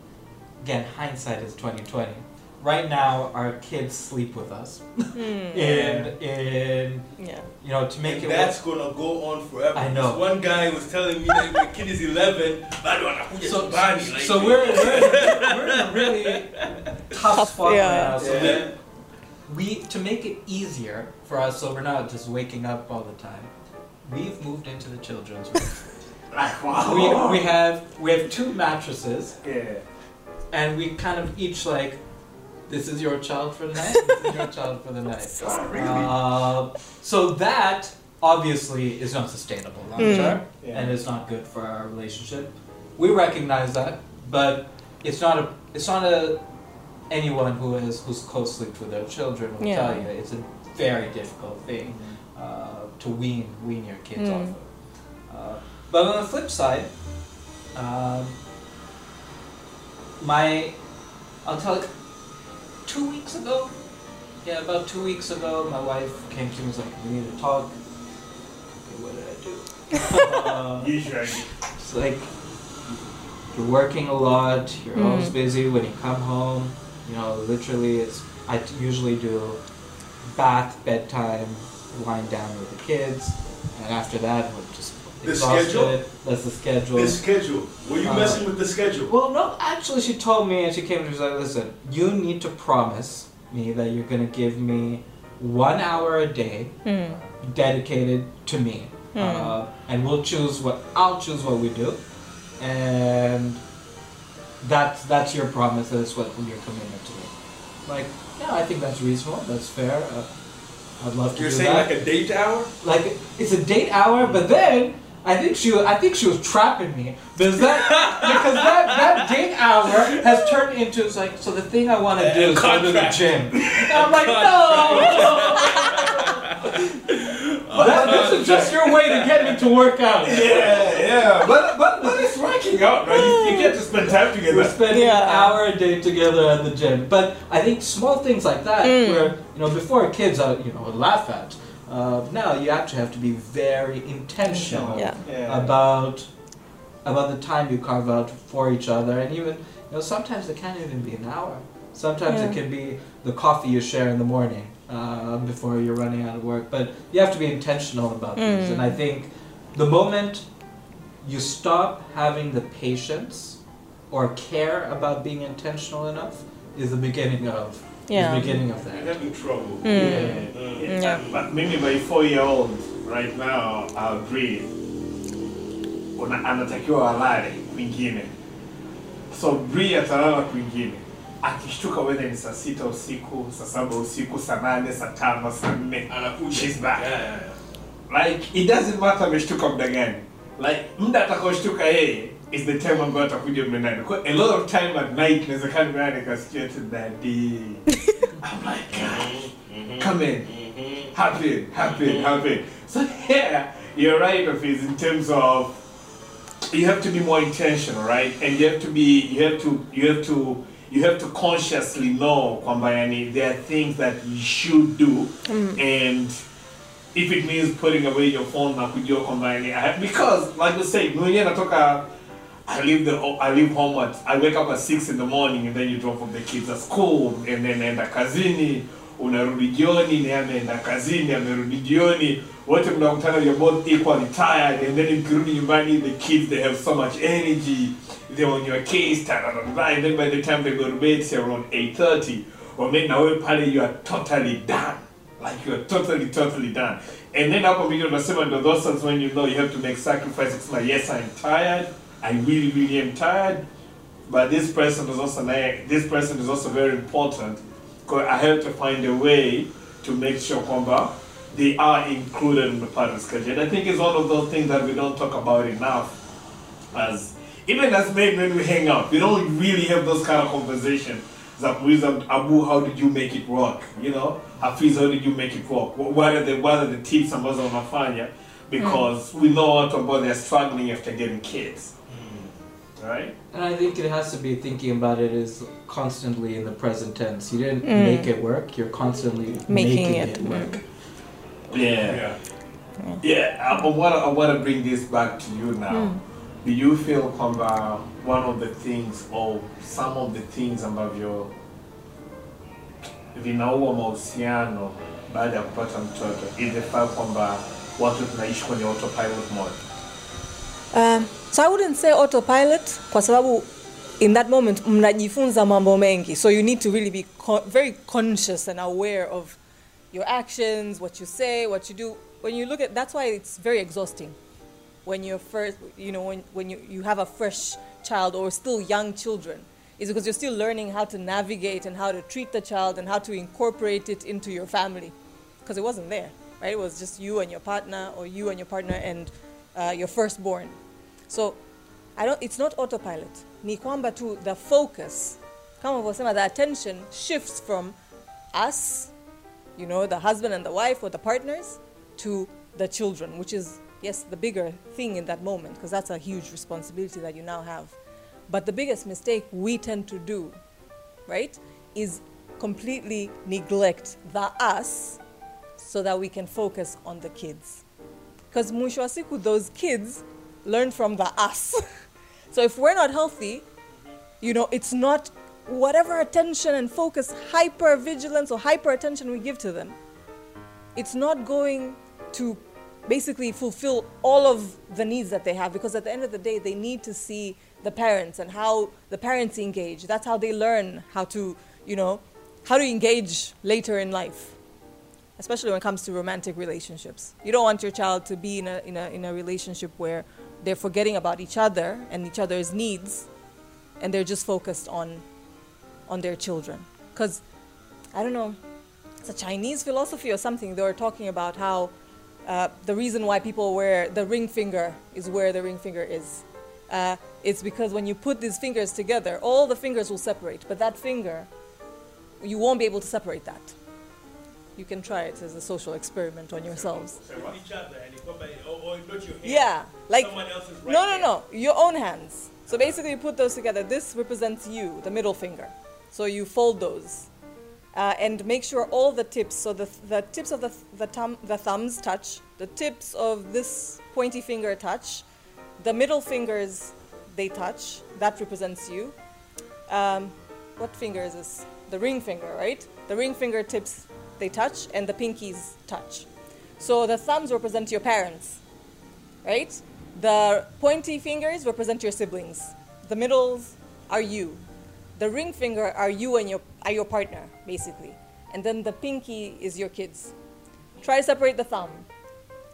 Speaker 5: again. Hindsight is twenty twenty. Right now, our kids sleep with us, hmm. and in
Speaker 3: Yeah.
Speaker 5: you know to make
Speaker 4: And
Speaker 5: it.
Speaker 4: that's gonna go on forever.
Speaker 5: I know.
Speaker 4: This One guy was telling me that my kid is 11, bado
Speaker 5: so,
Speaker 4: like,
Speaker 5: so we're, we're, we're in a really tough,
Speaker 3: Tough,
Speaker 5: spot
Speaker 3: yeah.
Speaker 5: right now. So
Speaker 4: Yeah.
Speaker 5: we, we to make it easier for us, so we're not just waking up all the time. We've moved into the children's room.
Speaker 2: like wow
Speaker 5: we, we have we have two mattresses,
Speaker 2: yeah
Speaker 5: and we kind of each like, this is your child for the night. This is your child for the night. Uh, so that obviously is not sustainable long
Speaker 3: Mm.
Speaker 2: Yeah.
Speaker 5: and it's not good for our relationship. We recognize that, but it's not a it's not a anyone who is who's co-slept with their children will
Speaker 3: Yeah.
Speaker 5: tell you it's a very difficult thing uh, to wean wean your kids
Speaker 3: Mm.
Speaker 5: off of. Uh, but on the flip side, um, my I'll tell you, two weeks ago, yeah, about two weeks ago, my wife came to me and was like, "We need to talk." Okay, what did I do? uh,
Speaker 2: usually
Speaker 5: it's like you're working a lot. You're
Speaker 3: Mm.
Speaker 5: always busy. When you come home, you know, literally, it's I usually do bath, bedtime, wind down with the kids, and after that, we're just
Speaker 4: The
Speaker 5: exhausted.
Speaker 4: schedule?
Speaker 5: That's the schedule.
Speaker 4: The schedule. Were you
Speaker 5: Uh,
Speaker 4: messing with the schedule?
Speaker 5: Well, no, actually, she told me, and she came to me, she was like, listen, you need to promise me that you're going to give me one hour a day
Speaker 3: Mm.
Speaker 5: dedicated to me.
Speaker 3: Hmm.
Speaker 5: Uh, and we'll choose what, I'll choose what we do. And that's, that's your promise, that's what your commitment to me. Like, yeah, I think that's reasonable, that's fair. Uh, I'd love to
Speaker 4: You're
Speaker 5: do
Speaker 4: saying
Speaker 5: that.
Speaker 4: like a date hour?
Speaker 5: like it's a date hour, but then I think she was, I think she was trapping me because that because that, that date hour has turned into it's like so the thing I want to do is go to the gym. And I'm like no. That, this is just your way to get me to work out.
Speaker 2: yeah yeah but but but it's working out right you, you get to spend time together.
Speaker 5: We're spending
Speaker 3: Yeah.
Speaker 5: an hour a day together at the gym, but I think small things like that,
Speaker 3: Mm.
Speaker 5: where you know, before kids, uh, you know, would laugh at. Uh, now you actually have to be very intentional
Speaker 3: Yeah.
Speaker 2: yeah
Speaker 5: about about the time you carve out for each other, and even you know sometimes it can't even be an hour. Sometimes it can be the coffee you share in the morning uh, before you're running out of work. But you have to be intentional about these,
Speaker 3: Mm.
Speaker 5: and I think the moment you stop having the patience or care about being intentional enough is the beginning of
Speaker 3: Yeah.
Speaker 5: the beginning of
Speaker 2: You're
Speaker 5: that.
Speaker 2: having trouble.
Speaker 3: Mm.
Speaker 2: Yeah.
Speaker 3: Yeah.
Speaker 2: Yeah. But maybe my four year old right now, I agree. Una, anatakiwa alale kwingine. So Bri atalala kwingine. Akishtuka whether ni saa sita usiku, saa saba usiku, saa nane, saa tano, saa nne.
Speaker 4: Anakuja.
Speaker 2: She's back.
Speaker 4: Yeah, yeah, yeah.
Speaker 2: Like it doesn't matter ameshtuka muda gani. Like muda atakaoshtuka yeye is the time ambayo atakuja mnenani. Kwa a lot of time at night inawezekana mimi nikasikia tu daddy. I'm like gosh. Come in. Happen, happen, happen. So yeah, you're right of is in terms of you have to be more intentional, right? And you have to be you have to you have to you have to consciously know kwamba yani there are things that you should do and if it means putting away your phone na kujua kwamba yani because like we say mwenyewe natoka I leave the I leave home at I wake up at six in the morning and then you drop off the kids at school and then naenda kazini unarudi jioni naye ameenda kazini amerudi jioni. Wote mnakutana you're both equally tired and then mkirudi nyumbani the kids they have so much energy. They're on your case ta- ta- ta- ta, and then by the time they go to bed say around 8:30 or maybe na wewe pale you are totally done. Like you are totally totally done. And then hapo video unasema ndio those when you know you have to make sacrifices. Like yes I'm tired I really really am tired but this person is also this person is also very important because I have to find a way to make sure kwamba they are included in the parent schedule. And I think it's one of those things that we don't talk about enough as even as men when we hang out, we don't really have those kind of conversations. That Abu, how did you make it work? You know, Hafiz, how did you make it work? Wh- What are the what are the tips ambazo unafanya? Because mm. we know what about they're struggling after getting kids, right?
Speaker 5: And I think it has to be thinking about it as constantly in the present tense. You didn't
Speaker 3: Mm.
Speaker 5: make it work, you're constantly
Speaker 3: Making
Speaker 5: making,
Speaker 3: it,
Speaker 5: it, work.
Speaker 2: Yeah. Yeah, I, I want to I want to bring this back to you now. Do you feel kwamba one of the things or some of the things about ambavyo vinaua mahusiano baada ya kupata mtoto is the fact kwamba watu tunaishi kwenye autopilot mode?
Speaker 3: Um, so I wouldn't say autopilot kwa sababu in that moment mnajifunza mambo mengi. So you need to really be co- very conscious and aware of your actions what you say what you do. When you look at that's why it's very exhausting. When you're first you know when, when you, you have a fresh child or still young children is because you're still learning how to navigate and how to treat the child and how to incorporate it into your family. Because it wasn't there right? It was just you and your partner or you and your partner and uh, your firstborn. So I don't, it's not autopilot. Ni kwamba tu the focus. Kama the attention shifts from us you know the husband and the wife or the partners to the children which is yes the bigger thing in that moment because that's a huge responsibility that you now have. But the biggest mistake we tend to do right is completely neglect the us so that we can focus on the kids because mwisho wa siku those kids learn from the us? So if we're not healthy you know it's not whatever attention and focus hyper vigilance or hyper attention we give to them it's not going to basically fulfill all of the needs that they have. Because at the end of the day they need to see the parents and how the parents engage. That's how they learn how to you know how to engage later in life especially when it comes to romantic relationships. You don't want your child to be in a, in a, in a relationship where they're forgetting about each other and each other's needs and they're just focused on on their children. Because i don't know it's a chinese philosophy or something. They were talking about how uh, the reason why people wear the ring finger is where the ring finger is. Uh, it's because when you put these fingers together all the fingers will separate but that finger you won't be able to separate that you can try it as a social experiment on yourselves
Speaker 4: So each other and by, or, or not your hand.
Speaker 3: yeah like
Speaker 4: right
Speaker 3: no, no, no. Your own hands. So basically, you put those together. This represents you, the middle finger. So you fold those, uh, and make sure all the tips. So the, the tips of the the, thumb, the thumbs touch. The tips of this pointy finger touch. The middle fingers they touch. That represents you. Um, what finger is this? The ring finger, right? The ring finger tips they touch, and the pinkies touch. So the thumbs represent your parents right? The pointy fingers represent your siblings. The middles are you. The ring finger are you and your are your partner, basically. And then the pinky is your kids. Try to separate the thumb.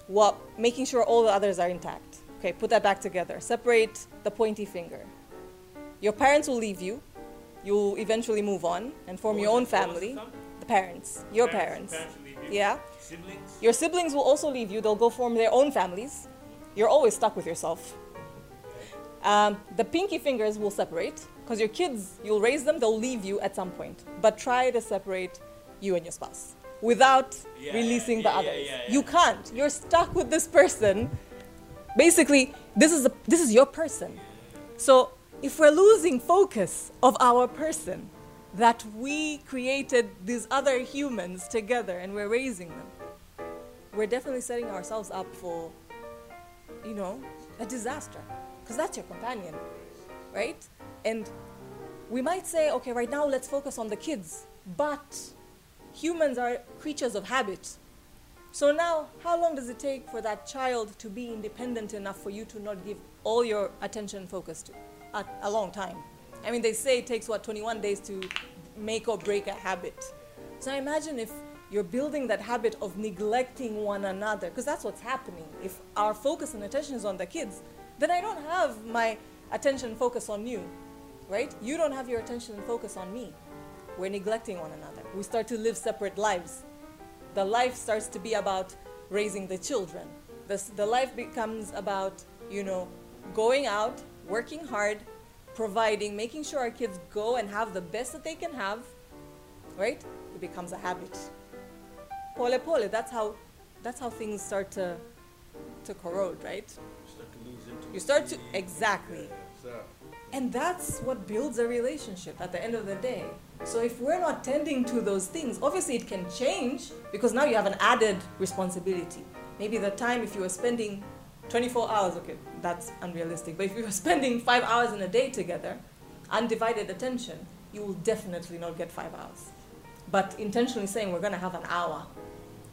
Speaker 3: What making sure all the others are intact. Okay, put that back together. Separate the pointy finger. Your parents will leave you. You'll eventually move on and form your own family.
Speaker 4: The
Speaker 3: parents, your parents.
Speaker 4: parents you.
Speaker 3: Yeah.
Speaker 4: Siblings.
Speaker 3: Your siblings will also leave you. They'll go form their own families. You're always stuck with yourself. Um, the pinky fingers will separate because your kids, you'll raise them, they'll leave you at some point. But try to separate you and your spouse without
Speaker 4: Yeah,
Speaker 3: releasing
Speaker 4: yeah,
Speaker 3: the
Speaker 4: yeah,
Speaker 3: others. You can't. You're stuck with this person. Basically, this is, a, this is your person. So if we're losing focus of our person, that we created these other humans together and we're raising them, we're definitely setting ourselves up for, you know, a disaster. Because that's your companion, right? And we might say, okay, right now let's focus on the kids. But humans are creatures of habit. So now, how long does it take for that child to be independent enough for you to not give all your attention focus to? A, a long time. I mean, they say it takes, what, 21 days to make or break a habit. So imagine if you're building that habit of neglecting one another, because that's what's happening. If our focus and attention is on the kids, then I don't have my attention and focus on you, right? You don't have your attention and focus on me. We're neglecting one another. We start to live separate lives the life starts to be about raising the children. The, the life becomes about, you know, going out, working hard, providing, making sure our kids go and have the best that they can have, right? It becomes a habit. Pole pole, that's how, that's how things start to, to corrode, right?
Speaker 4: Start to.
Speaker 3: You start to, exactly. And that's what builds a relationship at the end of the day. So if we're not tending to those things, obviously it can change because now you have an added responsibility. Maybe the time if you were spending 24 hours, okay, that's unrealistic, but if you were spending five hours in a day together, undivided attention, you will definitely not get five hours. But intentionally saying we're going to have an hour,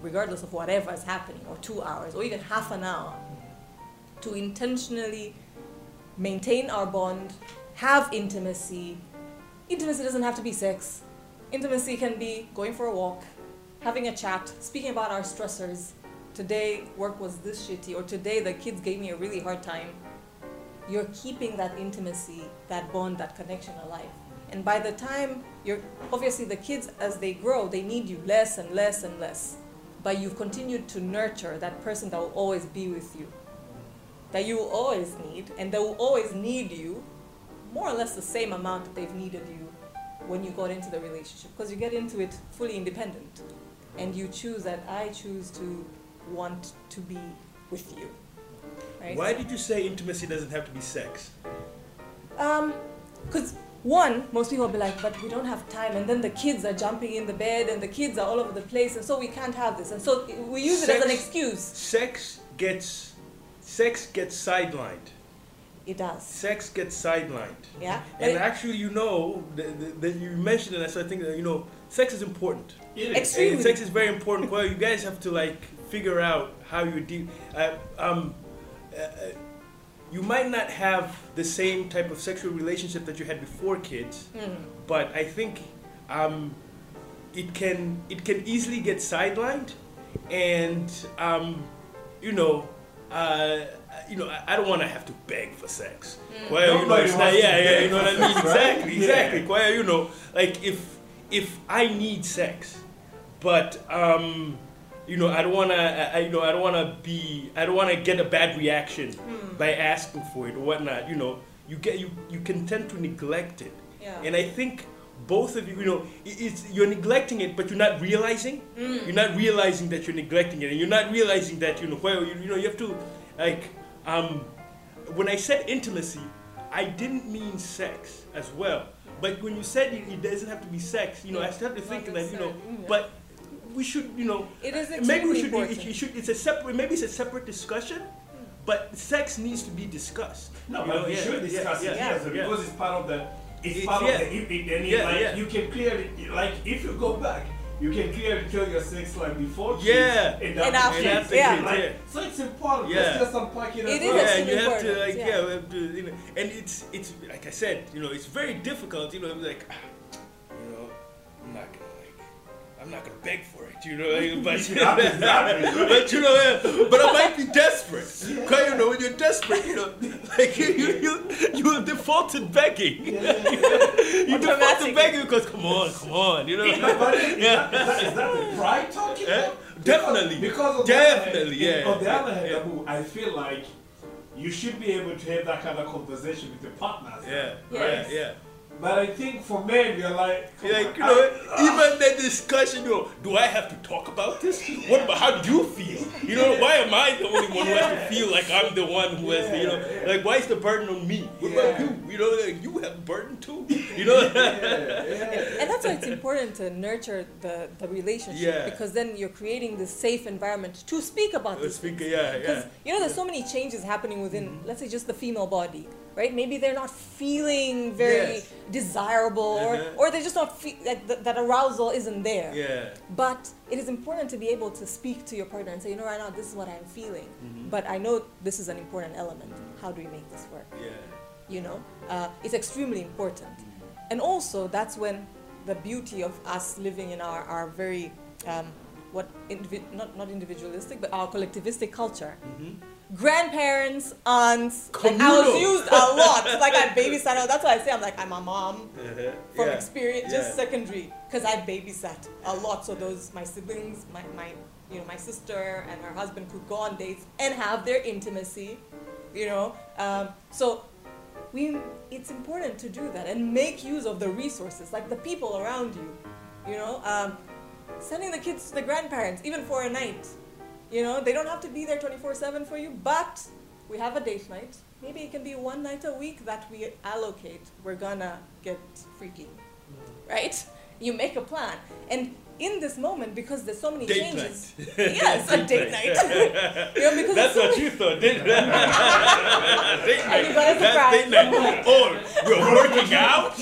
Speaker 3: regardless of whatever is happening, or two hours, or even half an hour, to intentionally maintain our bond, have intimacy. Intimacy doesn't have to be sex. Intimacy can be going for a walk, having a chat, speaking about our stressors. Today, work was this shitty, or today, the kids gave me a really hard time. You're keeping that intimacy, that bond, that connection alive. And by the time you're, obviously, the kids, as they grow, they need you less and less and less. But you've continued to nurture that person that will always be with you that you will always need, and they will always need you more or less the same amount that they've needed you when you got into the relationship because you get into it fully independent and you choose that I choose to want to be with you. Right?
Speaker 4: Why did you say intimacy doesn't have to be sex?
Speaker 3: Um, because one, most people will be like, but we don't have time, and then the kids are jumping in the bed, and the kids are all over the place, and so we can't have this, and so we use it as an excuse.
Speaker 4: Sex gets sex gets sidelined.
Speaker 3: It does,
Speaker 4: Sex gets sidelined.
Speaker 3: yeah.
Speaker 4: And
Speaker 3: it-
Speaker 4: actually, you know, that that you mentioned it, I started thinking that, you know, sex is important.
Speaker 2: It is.
Speaker 3: Extremely.
Speaker 4: And sex is very important. Well, you guys have to like figure out how you deal. Uh, um, uh, uh, you might not have the same type of sexual relationship that you had before kids,
Speaker 3: Mm.
Speaker 4: but I think um, it can it can easily get sidelined, and um, you know. Uh, you know, I, I don't want to have to beg for sex. Well, you know, it's not, yeah, yeah, you know what I mean?
Speaker 2: sex, right?
Speaker 4: Exactly,
Speaker 2: Yeah.
Speaker 4: exactly. Well, you know, like if if I need sex, but um, you know, I don't wanna, I, I- you know, I don't wanna be, I don't wanna get a bad reaction by asking for it or whatnot. You know, you get, you, you can tend to neglect it,
Speaker 3: Yeah.
Speaker 4: and I think both of you, you know, it's you're neglecting it, but you're not realizing. You're not realizing that you're neglecting it, and you're not realizing that you know, well, you, you know, you have to, like, um, when I said intimacy, I didn't mean sex as well. But when you said it, it doesn't have to be sex, you know, I started thinking that you know, but we should, you know,
Speaker 3: It is
Speaker 4: maybe we should, it, it should, it's a separate, maybe it's a separate discussion, but sex needs to be discussed.
Speaker 2: No,
Speaker 4: You
Speaker 2: but
Speaker 4: know,
Speaker 2: we
Speaker 4: yeah,
Speaker 2: should
Speaker 4: yeah,
Speaker 2: discuss it
Speaker 4: yeah, yeah.
Speaker 2: because it's part of the it's
Speaker 4: It's-
Speaker 2: part
Speaker 4: yeah.
Speaker 2: of the epic. And
Speaker 4: Yeah,
Speaker 2: like
Speaker 4: yeah.
Speaker 2: you can clearly like if you go back, you can clearly tell your sex life before kids
Speaker 4: Yeah.
Speaker 2: and
Speaker 3: And
Speaker 2: after
Speaker 3: after, yeah.
Speaker 2: Like,
Speaker 4: Yeah.
Speaker 2: So it's it's important.
Speaker 4: Yeah.
Speaker 2: Let's just unpack it. as
Speaker 3: It is
Speaker 2: well.
Speaker 4: yeah, you have to like
Speaker 3: yeah.
Speaker 4: yeah, we have to, you know, and it's it's like I said, you know, it's very difficult. You know, like you know, I'm not gonna like, I'm not gonna beg for it. You know, but but you know, but I might be desperate. Cause you know, when you're desperate, you know, like you you you, you default to begging. you default to
Speaker 3: Automatically.
Speaker 4: begging because come on, come on, you know.
Speaker 2: But is,
Speaker 4: Yeah.
Speaker 2: that, is that the pride talking?
Speaker 4: Yeah,
Speaker 2: about?
Speaker 4: definitely.
Speaker 2: Because, because on the other hand-
Speaker 4: Definitely, yeah.
Speaker 2: On the other hand,
Speaker 4: Yeah.
Speaker 2: Abu, I feel like you should be able to have that kind of conversation with your partners.
Speaker 4: Yeah,
Speaker 3: Yes.
Speaker 4: yeah, yeah.
Speaker 2: But I think for men, you're like, come
Speaker 4: Like
Speaker 2: on,
Speaker 4: you know,
Speaker 2: I-
Speaker 4: even the discussion, you know, do I have to talk about this? What about how do you feel? You know, why am I the only one who has to feel like I'm the one who has, to, you know,
Speaker 2: Yeah, yeah.
Speaker 4: like why is the burden on me? What about you? You know, like you have a burden too. You know?
Speaker 2: yeah, yeah.
Speaker 3: And that's why it's important to nurture the, the relationship
Speaker 4: Yeah.
Speaker 3: because then you're creating this safe environment to speak about this.
Speaker 4: Speak, yeah,
Speaker 3: Because you know, there's so many changes happening within, let's say, just the female body, right? Maybe they're not feeling very
Speaker 4: Yes.
Speaker 3: desirable,
Speaker 4: Uh-huh.
Speaker 3: or or they're just not fe- like th- that arousal isn't there.
Speaker 4: Yeah.
Speaker 3: But it is important to be able to speak to your partner and say, you know, right now this is what I'm feeling,
Speaker 4: Mm-hmm.
Speaker 3: but I know this is an important element. How do we make this work?
Speaker 4: Yeah.
Speaker 3: you know uh, it's extremely important and also that's when the beauty of us living in our, our very um, what indivi- not, not individualistic but our collectivistic culture grandparents aunts like i was used a lot like i babysat that's why i say i'm like i'm a mom
Speaker 4: Uh-huh.
Speaker 3: from
Speaker 4: yeah.
Speaker 3: experience just
Speaker 4: Yeah.
Speaker 3: secondary because i babysat a lot so those my siblings my, my you know my sister and her husband could go on dates and have their intimacy you know um, so we it's important to do that and make use of the resources like the people around you you know um, sending the kids to the grandparents even for a night you know they don't have to be there 24-7 for you but we have a date night maybe it can be one night a week that we allocate we're gonna get freaky right you make a plan and in this moment because there's so many
Speaker 4: Date
Speaker 3: changes
Speaker 4: night.
Speaker 3: yes a date night you know, because
Speaker 4: That's
Speaker 3: so
Speaker 4: what you thought, didn't you? date
Speaker 3: And you
Speaker 4: night.
Speaker 3: got a
Speaker 4: That's
Speaker 3: surprise.
Speaker 4: date night. Or we're working out.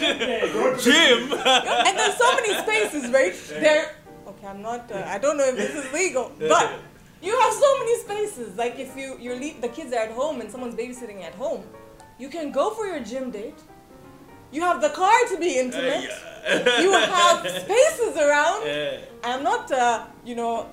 Speaker 4: Gym.
Speaker 3: and there's so many spaces, right? There. Okay, I'm not. Uh, I don't know if this is legal, but you have so many spaces. Like if you you leave the kids are at home and someone's babysitting at home, you can go for your gym date. You have the car to be intimate. You have spaces around.
Speaker 4: Yeah.
Speaker 3: I'm not, uh, you know,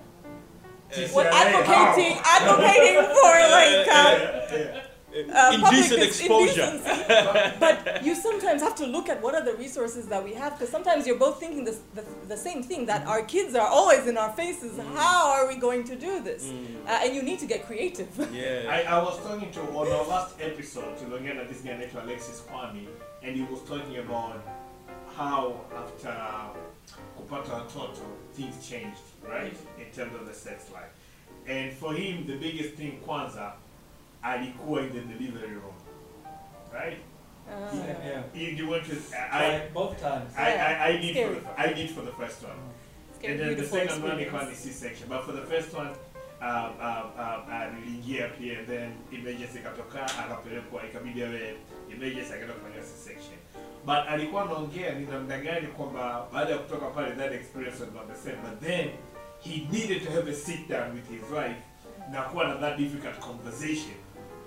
Speaker 3: what advocating advocating for like. Uh,
Speaker 2: Yeah.
Speaker 3: Uh, public
Speaker 4: Indecent
Speaker 3: dis-
Speaker 4: exposure.
Speaker 3: but you sometimes have to look at what are the resources that we have because sometimes you're both thinking this, the, the same thing that our kids are always in our faces. How are we going to do this? Uh, and you need to get creative.
Speaker 4: Yeah.
Speaker 2: I, I was talking to on our last episode tuliongea na this guy named Alexis Kwani and he was talking about how after kupata watoto things changed right in terms of the sex life and for him the biggest thing kwanza alikuwa in the delivery room. Right?
Speaker 3: Uh,
Speaker 5: Yeah.
Speaker 2: you, you went to I,
Speaker 5: Tried both times.
Speaker 2: I, I, I did for the, I did for the first one.
Speaker 3: Scary,
Speaker 2: and then the
Speaker 3: beautiful
Speaker 2: second one
Speaker 3: experience.
Speaker 2: ilikuwa ni C-section but for the first one um, um, um, uh, niliingia pia then emergency ikatoka akapelekwa ikabidi awe emergency akaenda kufanyia C-section but alikuwa anaongea ni namna gani kwamba baada ya kutoka pale that experience was not the same. But then he needed to have a sit down with his wife na kuwa na that difficult conversation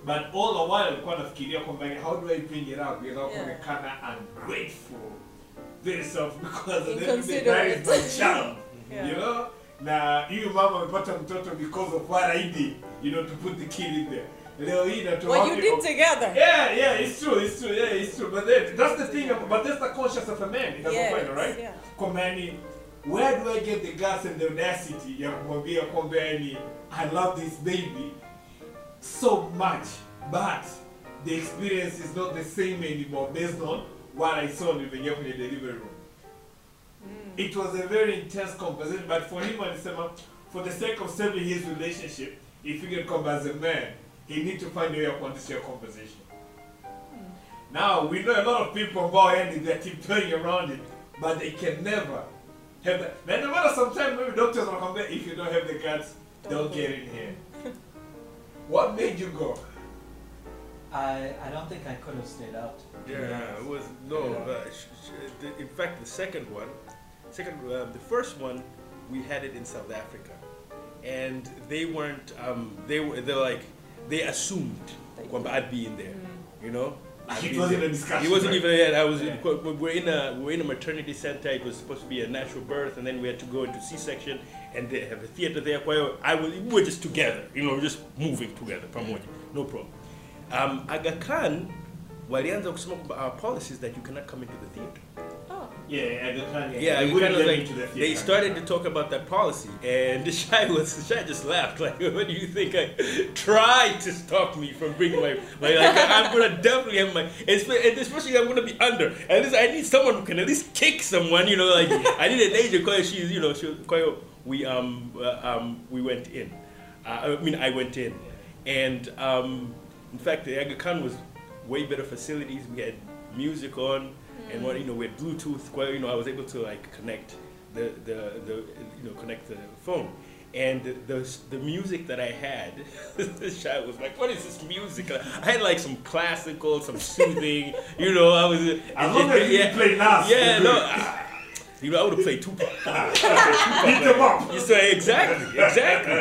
Speaker 2: but all the while alikuwa anafikiria kwamba how do I bring it up without
Speaker 3: Yeah.
Speaker 2: kuonekana ungrateful very self because at the end of
Speaker 3: Inconsiderate.
Speaker 2: that is my child
Speaker 3: Yeah.
Speaker 2: you know na huyu mama amepata mtoto because of what I did you know to put the kid in there leo hii natoa
Speaker 3: What you did together.
Speaker 2: yeah yeah it's true it's true yeah it's true but then that's the thing about, but that's the conscience of a man it
Speaker 3: Yes,
Speaker 2: point right
Speaker 3: yeah.
Speaker 2: kwamba yani where do I get the guts and the audacity ya kumwambia kwamba yani I love this baby so much but the experience is not the same anymore based on what I saw nilivyoingia kwenye delivery room. Hmm. It was a very intense conversation but for him alisema for the sake of saving his relationship if he can come as a man he need to find a way kuanzisha hiyo conversation. Hmm. Now we know a lot of people ambao yani they're tiptoeing around it but they can never have that na no matter sometimes maybe doctors wanakwambia if you don't have the guts don't,
Speaker 3: Don't
Speaker 2: get in here what made you go
Speaker 5: I, I don't think I could have stayed out. to
Speaker 4: Yeah, it was no. Uh, sh- sh- the, in fact, the second one, second, uh, the first one, we had it in South Africa, and they weren't. Um, they were. They're like they assumed kwamba I'd be in there. You know.
Speaker 2: It wasn't a discussion,
Speaker 4: It wasn't
Speaker 2: right?
Speaker 4: even. Yeah, I was.
Speaker 2: Yeah.
Speaker 4: We're in a we're in a maternity center. It was supposed to be a natural birth, and then we had to go into C-section, and they have a theater there. Hiyo I was. We were just together. You know, just moving together. Pamoja. No problem. Um, Aga Khan walianza kusema kwamba our policy is that you cannot come into the theater.
Speaker 2: Yeah, Khan.
Speaker 4: Yeah,
Speaker 2: they
Speaker 4: you
Speaker 2: wouldn't
Speaker 4: kind of
Speaker 2: let
Speaker 4: like
Speaker 2: to the
Speaker 4: they started to talk about that policy, and the shy was the shy just laughed like, "What do you think? I tried to stop me from bringing my my like I'm gonna definitely have my and especially I'm gonna be under. At least I need someone who can at least kick someone. You know, like I need an agent because she's you know she was quite. We um uh, um we went in. Uh, I mean I went in, and um in fact the Aga Khan was way better facilities. We had music on, and what you know, had Bluetooth. Well, you know, I was able to like connect the the, the you know connect the phone. And the, the, the music that I had, this shot was like, "What is this music?" I had like some classical, some soothing, you know. I was
Speaker 2: As long as you didn't play Nas,
Speaker 4: Yeah, no. I, you know, I would have played Tupac.
Speaker 2: Beat them up.
Speaker 4: You say exactly, exactly.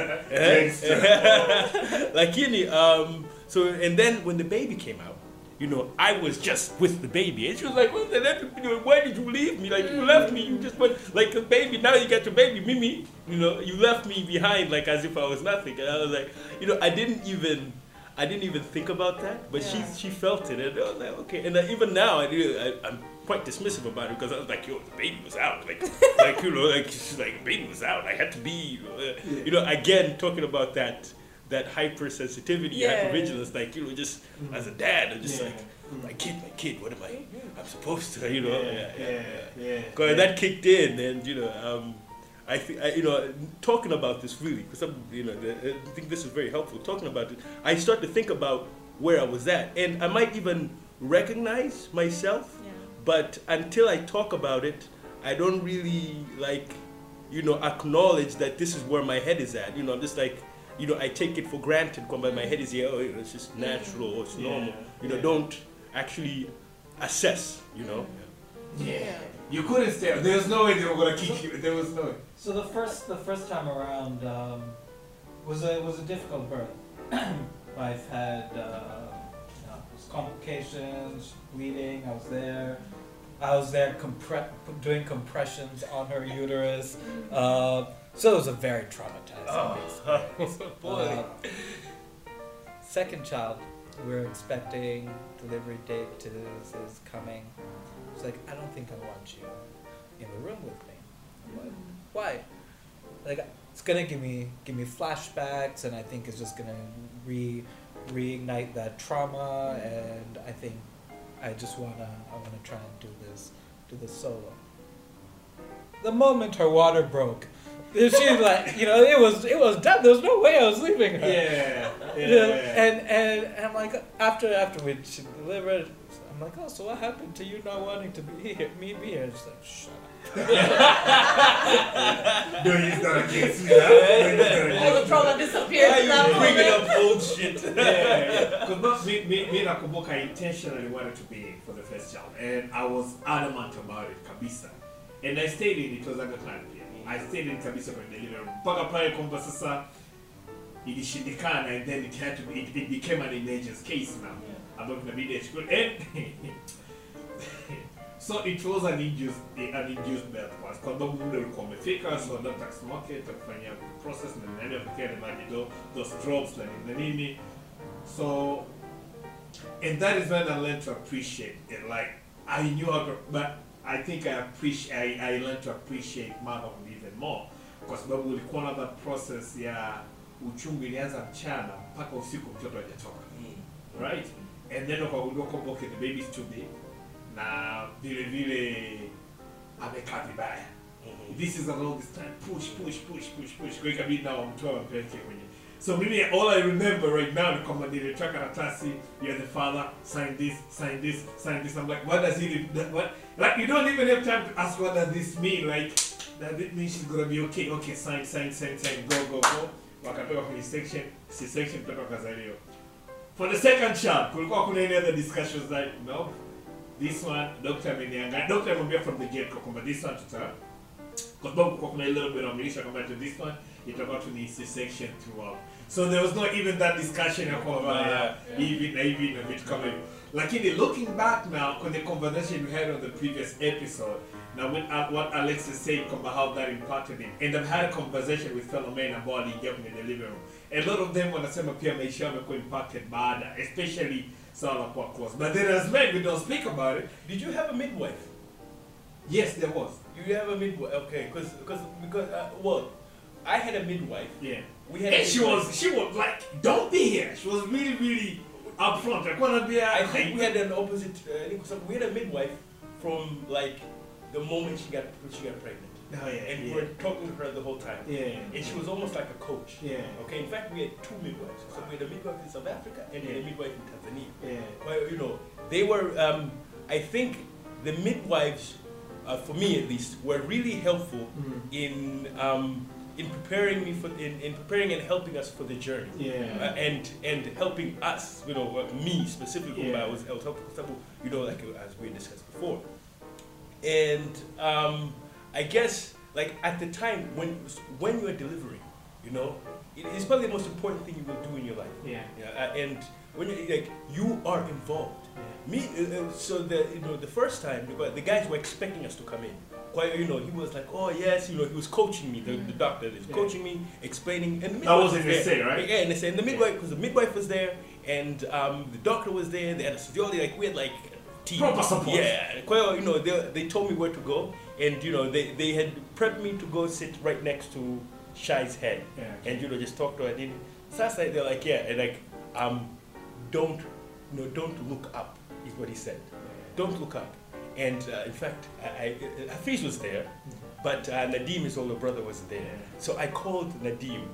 Speaker 4: Like you know, um, so and then when the baby came out, you know, I was just with the baby, and she was like, "What the heck? Why did you leave me? Like you left me. You just went like a baby. Now you got your baby, Mimi. You know, you left me behind like as if I was nothing." And I was like, you know, I didn't even. I didn't even think about that, but
Speaker 3: Yeah.
Speaker 4: she she felt it, and I was like, okay. And uh, even now, I, do- I I'm quite dismissive about it because I was like, yo, the baby was out, like like you know, like she's like, baby was out. I had to be, uh, you know, again talking about that that hypersensitivity,
Speaker 3: Yeah.
Speaker 4: hypervigilance, like you know, just as a dad, I'm just
Speaker 2: Yeah.
Speaker 4: like, my kid, my kid, what am I? I'm supposed to, you know,
Speaker 2: Yeah, yeah, yeah.
Speaker 4: because that kicked in, and you know, um, I think you know, talking about this really, because I'm, you know, I think this is very helpful. Talking about it, I start to think about where I was at, and I might even recognize myself,
Speaker 3: Yeah.
Speaker 4: but until I talk about it, I don't really like, you know, acknowledge that this is where my head is at. You know, I'm just like. You know, I take it for granted. Kwamba my head is here. Oh, you know, it's just natural. Or it's
Speaker 2: Yeah,
Speaker 4: normal. You know,
Speaker 2: yeah.
Speaker 4: don't actually assess. You know.
Speaker 2: Yeah. You couldn't stay. There was no way they were gonna kick you. There was no way.
Speaker 5: So the first the first time around um, was a was a difficult birth. I've had uh, you know, complications, bleeding. I was there. I was there compre- doing compressions on her uterus. Uh, so it was a very traumatizing experience. Uh, second child, we're expecting delivery date is, is coming. It's like I don't think I want you in the room with me. I'm like, why? Like it's gonna give me give me flashbacks, and I think it's just gonna re reignite that trauma. And I think I just wanna I wanna try and do this do this solo. The moment her water broke, she's like, you know, it was it was done. There was no way I was leaving her.
Speaker 2: Yeah.
Speaker 5: You know, and, and and I'm like after after we she delivered, I'm like, oh, so what happened to you not wanting to be here? Me be here? She's like, shut up.
Speaker 2: Don't use that against me. huh? Don't use that
Speaker 3: All the
Speaker 2: against me.
Speaker 3: trauma disappears.
Speaker 4: Why
Speaker 3: in
Speaker 4: you bringing up old shit?
Speaker 2: Yeah, because me, me, me nakumbuka I intentionally wanted to be for the first child, and I was adamant about it kabisa, and I stayed in it was Aga Khan pia. I stayed in kabisa kwa delivery mpaka pale kwamba sasa ilishindikana, and then it had to be, it, it became an emergency case now ambayo inabidi achukue and so it was an induced an induced birth was kwa sababu muda ulikuwa umefika, so mm. doctor akasema okay, tutakufanyia process na nani ni maji tho- those drops na nini so, and that is when I learned to appreciate it. Like I knew how to, but I think I appreciate. I, I learned to appreciate even more, kwa sababu ulikuwa that process ya uchungu ilianza mchana mpaka usiku mtoto hajatoka, mm. right? And then ukagundua kwamba okay, the baby is too big na vile vile amekaa vibaya. mm-hmm. This is a long time. Push, push, push, push, push. Kwa ikabidi na wamtoe wampeleke kwenye So mimi all I remember right now ni kwamba nilitoa karatasi, you're the father, sign this, sign this, sign this. I'm like, what does it what like you don't even have time to ask what does this mean? Like does it mean she's gonna be okay? Okay, sign, sign, sign, sign, go, go, go. Wakatoka kwenye section, si section mtoto akazaliwa. For the second child, kulikuwa kuna any other discussions like no, this one doctor ameniangalia, doctor amwambia from the get go kwamba this one tuta kwa sababu kulikuwa kuna ile little bit of militia kwamba to this one itakuwa tu ni C-section throughout. So there was not even that discussion ya kwamba hivi na hivi na vitu kama hivyo. Lakini looking back now kwenye conversation we had on the previous episode now with uh, what Alexis said kwamba how that impacted him and I've had a conversation with fellow men ambao waliingia kwenye the living room a lot of them wanasema pia maisha yao yamekuwa impacted baada especially swala la kuwa close but then as men we don't speak about it
Speaker 4: Did you have a midwife?
Speaker 2: yes there was
Speaker 4: You have a midwife? Okay, because because because uh, well, I had a midwife.
Speaker 2: yeah
Speaker 4: We had.
Speaker 2: and she was she was like don't be here she was really really upfront anaambia
Speaker 4: I think we had an opposite. Uh, I some- we had a midwife from like the moment she got she got pregnant,
Speaker 2: oh yeah
Speaker 4: and we
Speaker 2: yeah.
Speaker 4: were talking to her the whole time.
Speaker 2: yeah
Speaker 4: And she was almost like a coach.
Speaker 2: yeah
Speaker 4: Okay. In fact, we had two midwives. So we had a midwife in South Africa and we had a midwife in Tanzania.
Speaker 2: yeah
Speaker 4: Well, you know, they were. Um, I think the midwives, uh, for me at least, were really helpful
Speaker 2: Mm.
Speaker 4: in um, in preparing me for in, in preparing and helping us for the journey.
Speaker 2: yeah
Speaker 4: Uh, and and helping us, you know, uh, me specifically,
Speaker 2: Yeah.
Speaker 4: I was I was helping you know, like as we discussed before. And um, I guess like at the time when when you are delivering, you know, it is probably the most important thing you will do in your life.
Speaker 2: yeah
Speaker 4: Yeah, uh, and when you like you are involved. Me, uh, uh, so the you know the first time because the guys were expecting us to come in. Quite, you know, he was like, oh yes, you know, he was coaching me. The, the doctor is
Speaker 2: Yeah.
Speaker 4: coaching me, explaining, and the midwife
Speaker 2: That was
Speaker 4: midwife
Speaker 2: in
Speaker 4: there.
Speaker 2: Right?
Speaker 4: Yeah, and they said the midwife because the midwife was there, and um, the doctor was there, the anesthesiologist, like we had like team.
Speaker 2: Proper support.
Speaker 4: Yeah, quite, you know, they, they told me where to go, and you know, they, they had prepped me to go sit right next to Shai's head
Speaker 2: yeah
Speaker 4: and you know just talk to her. And Sasa, they're like, yeah, and like, um, don't, you know, don't look up is what he said. Don't look up. And uh, in fact, I, I, Hafiz was there, but uh, Nadim, his older brother, was there. So I called Nadim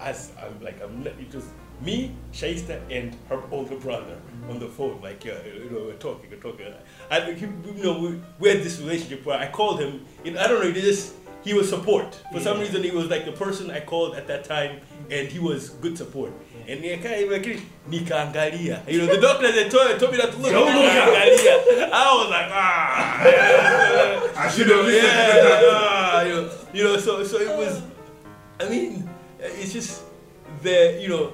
Speaker 4: as I'm like, I'm it was me, Shaista, and her older brother on the phone. Like, uh, you know, we're talking, we're talking. I, he, you know, we, we had this relationship where I called him. Know, I don't know, he just he was support. For some reason, he was like the person I called at that time, and he was good support. And nikaa like nikaangalia. You know, the doctor they told, told me not to look.
Speaker 2: Don't look up.
Speaker 4: Nikaangalia. I was like, ah.
Speaker 2: I should have listened
Speaker 4: yeah,
Speaker 2: to that.
Speaker 4: ah, you know, you know, so so it was. I mean, it's just the you know,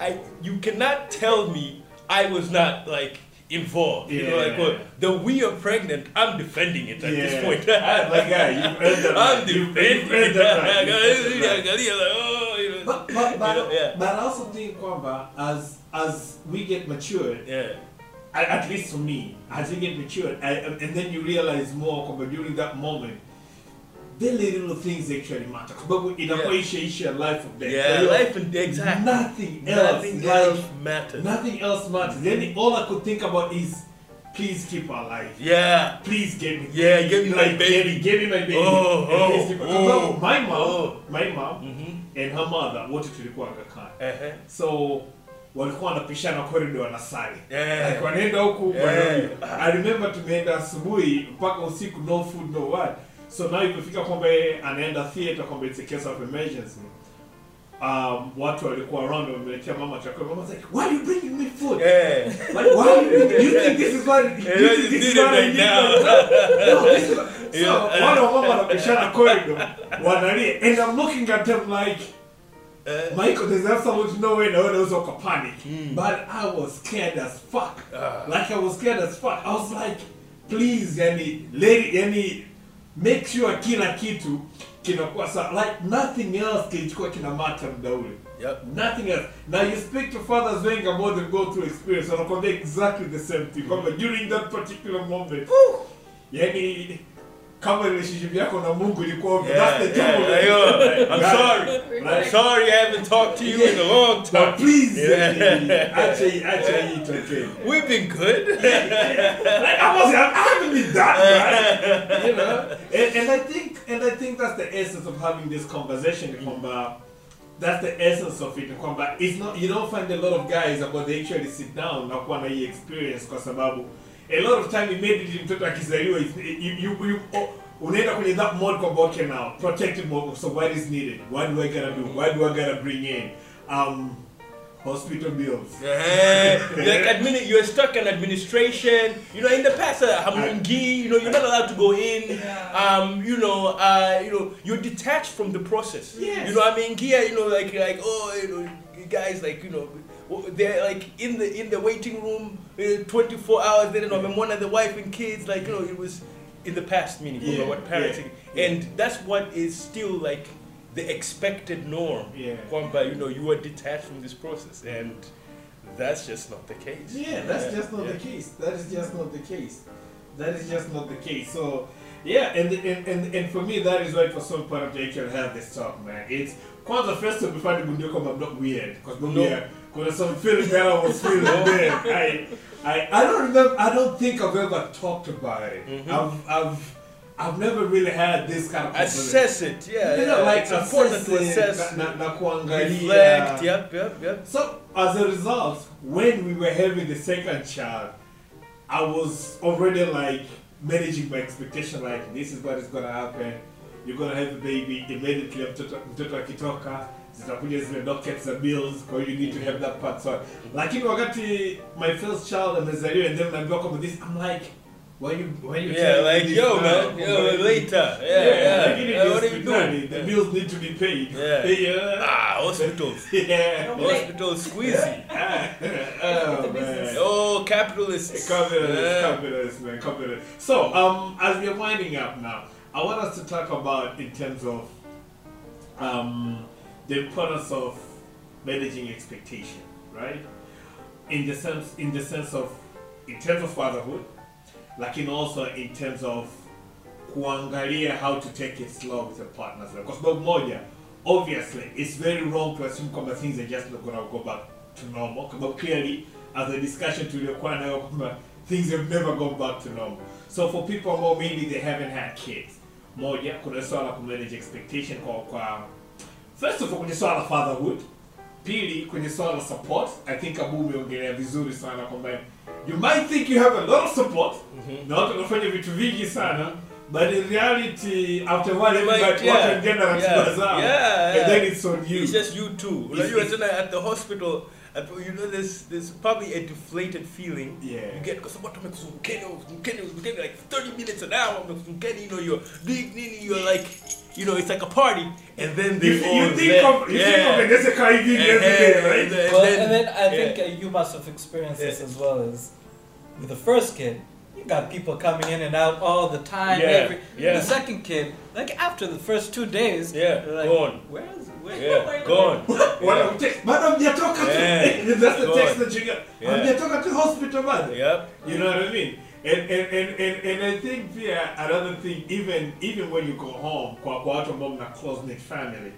Speaker 4: I you cannot tell me I was not like involved. You know, like well, the we are pregnant. I'm defending it at this point.
Speaker 2: like guy you've earned that
Speaker 4: I'm
Speaker 2: right.
Speaker 4: Defending
Speaker 2: you've
Speaker 4: it.
Speaker 2: earned that right. You've earned that right.
Speaker 4: Like, oh, you know.
Speaker 2: But, but, but,
Speaker 4: You know, yeah.
Speaker 2: but I also think kwamba as as we get matured,
Speaker 4: Yeah.
Speaker 2: at, at least for me, as you get matured, I, and then you realize more kwamba during that moment, the little things actually matter. But inakuwa isha isha life of death.
Speaker 4: Yeah,
Speaker 2: hiyo,
Speaker 4: life and exactly.
Speaker 2: Nothing else.
Speaker 4: Nothing
Speaker 2: like,
Speaker 4: else matters.
Speaker 2: Nothing else matters. Then all I could think about is, please keep her alive.
Speaker 4: Yeah.
Speaker 2: Please get me.
Speaker 4: Yeah, give me my baby.
Speaker 2: Give me, give me my baby.
Speaker 4: Oh,
Speaker 2: And
Speaker 4: oh, oh,
Speaker 2: Well, my mom,
Speaker 4: oh.
Speaker 2: my mom,
Speaker 4: Mm-hmm.
Speaker 2: and her mother wote tulikuwa Aga Khan.
Speaker 4: Uh-huh.
Speaker 2: So walikuwa wanapishana corridor wanasali.
Speaker 4: Yeah.
Speaker 2: Like wanaenda huku
Speaker 4: Yeah.
Speaker 2: I remember tumeenda asubuhi mpaka usiku no food no what. So now imefika kwamba anaenda theater kwamba it's a case of emergency. Um, watu walikuwa around wameletea mama chakula. Mama said, why are you bringing me food?
Speaker 4: Yeah.
Speaker 2: Like, why you, you think this is what, you
Speaker 4: Yeah,
Speaker 2: this
Speaker 4: did
Speaker 2: is what I
Speaker 4: right
Speaker 2: need
Speaker 4: now.
Speaker 2: right No, this is what, so,
Speaker 4: Yeah.
Speaker 2: wale wamama wanapishana corridor, wanalia, and I'm looking at them like,
Speaker 4: Uh,
Speaker 2: Michael, there's absolutely no way no one else can panic. But I was scared as fuck.
Speaker 4: uh.
Speaker 2: Like I was scared as fuck. I was like, please, yani, lady, yani, make sure kila kitu kinakuwa sawa. Like nothing else kilichokuwa kina matter muda ule.
Speaker 4: Yep.
Speaker 2: Nothing else. Now you speak to fathers wengi ambao they go through experience wanakwambia exactly the same thing. Kwamba during that particular moment, yani kama relationship yako na Mungu ilikuwa
Speaker 4: Yeah,
Speaker 2: that's the
Speaker 4: yeah,
Speaker 2: trouble.
Speaker 4: yeah, I'm sorry. I'm sorry I haven't talked to you in a long time.
Speaker 2: But
Speaker 4: time.
Speaker 2: please,
Speaker 4: Yeah.
Speaker 2: acha hii- acha hii itokee.
Speaker 4: We've been good.
Speaker 2: Like I was, I haven't been that bad, you know. And, and I think, and I think that's the essence of having this conversation. Kwamba, that's the essence of it. Kwamba, it's not, you don't find a lot of guys about they actually sit down na kuwa na hii experience kwa sababu a lot of time immediately mtoto akizaliwa is- you, you, you, oh, unaenda kwenye that mode kwamba okay now protective mode so what is needed what do I gotta do what do I gotta bring in um hospital bills.
Speaker 4: You're like admini- you're stuck in administration. You know, in the past, uh, hamungi, you know, you're not allowed to go in. Um, you know, uh, you know, you're detached from the process.
Speaker 2: Yes.
Speaker 4: You know, I mean, here, you know, like, like, oh, you know, you guys, like, you know, they're like in the in the waiting room, uh, 24 hours. They don't know, one of the wife and kids, like, you know, it was in the past, meaning
Speaker 2: Yeah,
Speaker 4: what parenting,
Speaker 2: yeah,
Speaker 4: and that's what is still like the expected norm.
Speaker 2: Yeah.
Speaker 4: Kwamba, you know, you are detached from this process, and that's just not the case.
Speaker 2: Yeah, that's just not
Speaker 4: yeah.
Speaker 2: the case. That is just not the case. That is just not the case. So, yeah, and and, and, and for me, that is why it was so important to actually have this talk, man. It's kwanza first of before the come, I'm not weird because no.
Speaker 4: No.
Speaker 2: weird. Because some feeling that I was feeling then. I, I, I don't remember. I don't think I've ever talked about it.
Speaker 4: Mhm.
Speaker 2: I've, I've, I've never really had this kind of.
Speaker 4: Assess it, yeah.
Speaker 2: You know,
Speaker 4: yeah.
Speaker 2: like
Speaker 4: it's important to
Speaker 2: assess na, na,
Speaker 4: reflect. Yep, yep, yep.
Speaker 2: So as a result, when we were having the second child, I was already like managing my expectation. Like this is what is gonna happen. You're gonna have a baby immediately. Mtoto akitoka zitakuja zile dockets za bills, kwa hiyo you need to have that part. So, lakini wakati my first child amezaliwa and then naambiwa kwamba this, I'm like, why you why you
Speaker 4: Yeah, like
Speaker 2: this
Speaker 4: yo, man, yo,
Speaker 2: Kwamba-
Speaker 4: later. Yeah, yeah.
Speaker 2: lakini
Speaker 4: yeah
Speaker 2: ni
Speaker 4: what are you
Speaker 2: hospitali,
Speaker 4: doing?
Speaker 2: The
Speaker 4: Yeah.
Speaker 2: bills need to be paid.
Speaker 4: Yeah.
Speaker 2: yeah.
Speaker 4: Ah, hospitals.
Speaker 2: Yeah.
Speaker 4: Hospitals squeezy.
Speaker 2: oh,
Speaker 3: The
Speaker 2: man.
Speaker 4: Oh, capitalists.
Speaker 2: Confidence,
Speaker 4: Yeah.
Speaker 2: confidence, man, confidence. So, um, as we're winding up now, I want us to talk about in terms of um, the importance of managing expectation, right? In the sense, in the sense of, in terms of fatherhood, like in also in terms of kuangalia how to take it slow with your partners. Because sababu moja, obviously, it's very wrong to assume kwamba things are just not gonna go back to normal. But clearly, as a discussion tuliokuwa nayo kwamba things have never gone back to normal. So for people ambao maybe they haven't had kids, moja, kuna swala la kumanage expectation kwa, kwa first of all kwenye swala la fatherhood, pili kwenye swala la support, I think Abu umeongelea vizuri sana kwamba you might think you have a lot of support na watu wanafanya vitu vingi sana but in reality after while everybody
Speaker 4: Like, yeah,
Speaker 2: watu wengine na ratiba
Speaker 4: yeah,
Speaker 2: zao
Speaker 4: yeah,
Speaker 2: and then it's on you.
Speaker 4: It's just you two. Unajua tena at the hospital, at, you know, there's there's probably a deflated feeling.
Speaker 2: Yeah.
Speaker 4: You get because what wamekuzungukeni, wamekuzungukeni, wamekuzungukeni like 30 minutes an hour, wamekuzungukeni, you know, you're big, nini, you're like, you know, it's like a party, and then they
Speaker 2: you,
Speaker 4: all
Speaker 2: you think
Speaker 4: there.
Speaker 2: of you think of Endese Kaigi every day
Speaker 4: And
Speaker 2: right
Speaker 4: then-
Speaker 5: Well,
Speaker 4: then-
Speaker 5: and then I think uh, you must have experienced this as well as with the first kid. You got people coming in and out all the time.
Speaker 4: Yeah,
Speaker 5: Every,
Speaker 4: yeah.
Speaker 5: The second kid, like after the first two days,
Speaker 4: Yeah,
Speaker 5: they're like,
Speaker 4: gone.
Speaker 5: Where's where?
Speaker 4: Yeah, gone.
Speaker 2: Wana text bado hamjatoka tu
Speaker 4: Yeah.
Speaker 2: that's the text that you get
Speaker 4: Yeah.
Speaker 2: hamjatoka tu hospital bado
Speaker 4: Yep.
Speaker 2: You know what I mean? And and, and, and, and I think yeah, another thing, even even when you go home, kwa kwa watu ambao mna close knit family,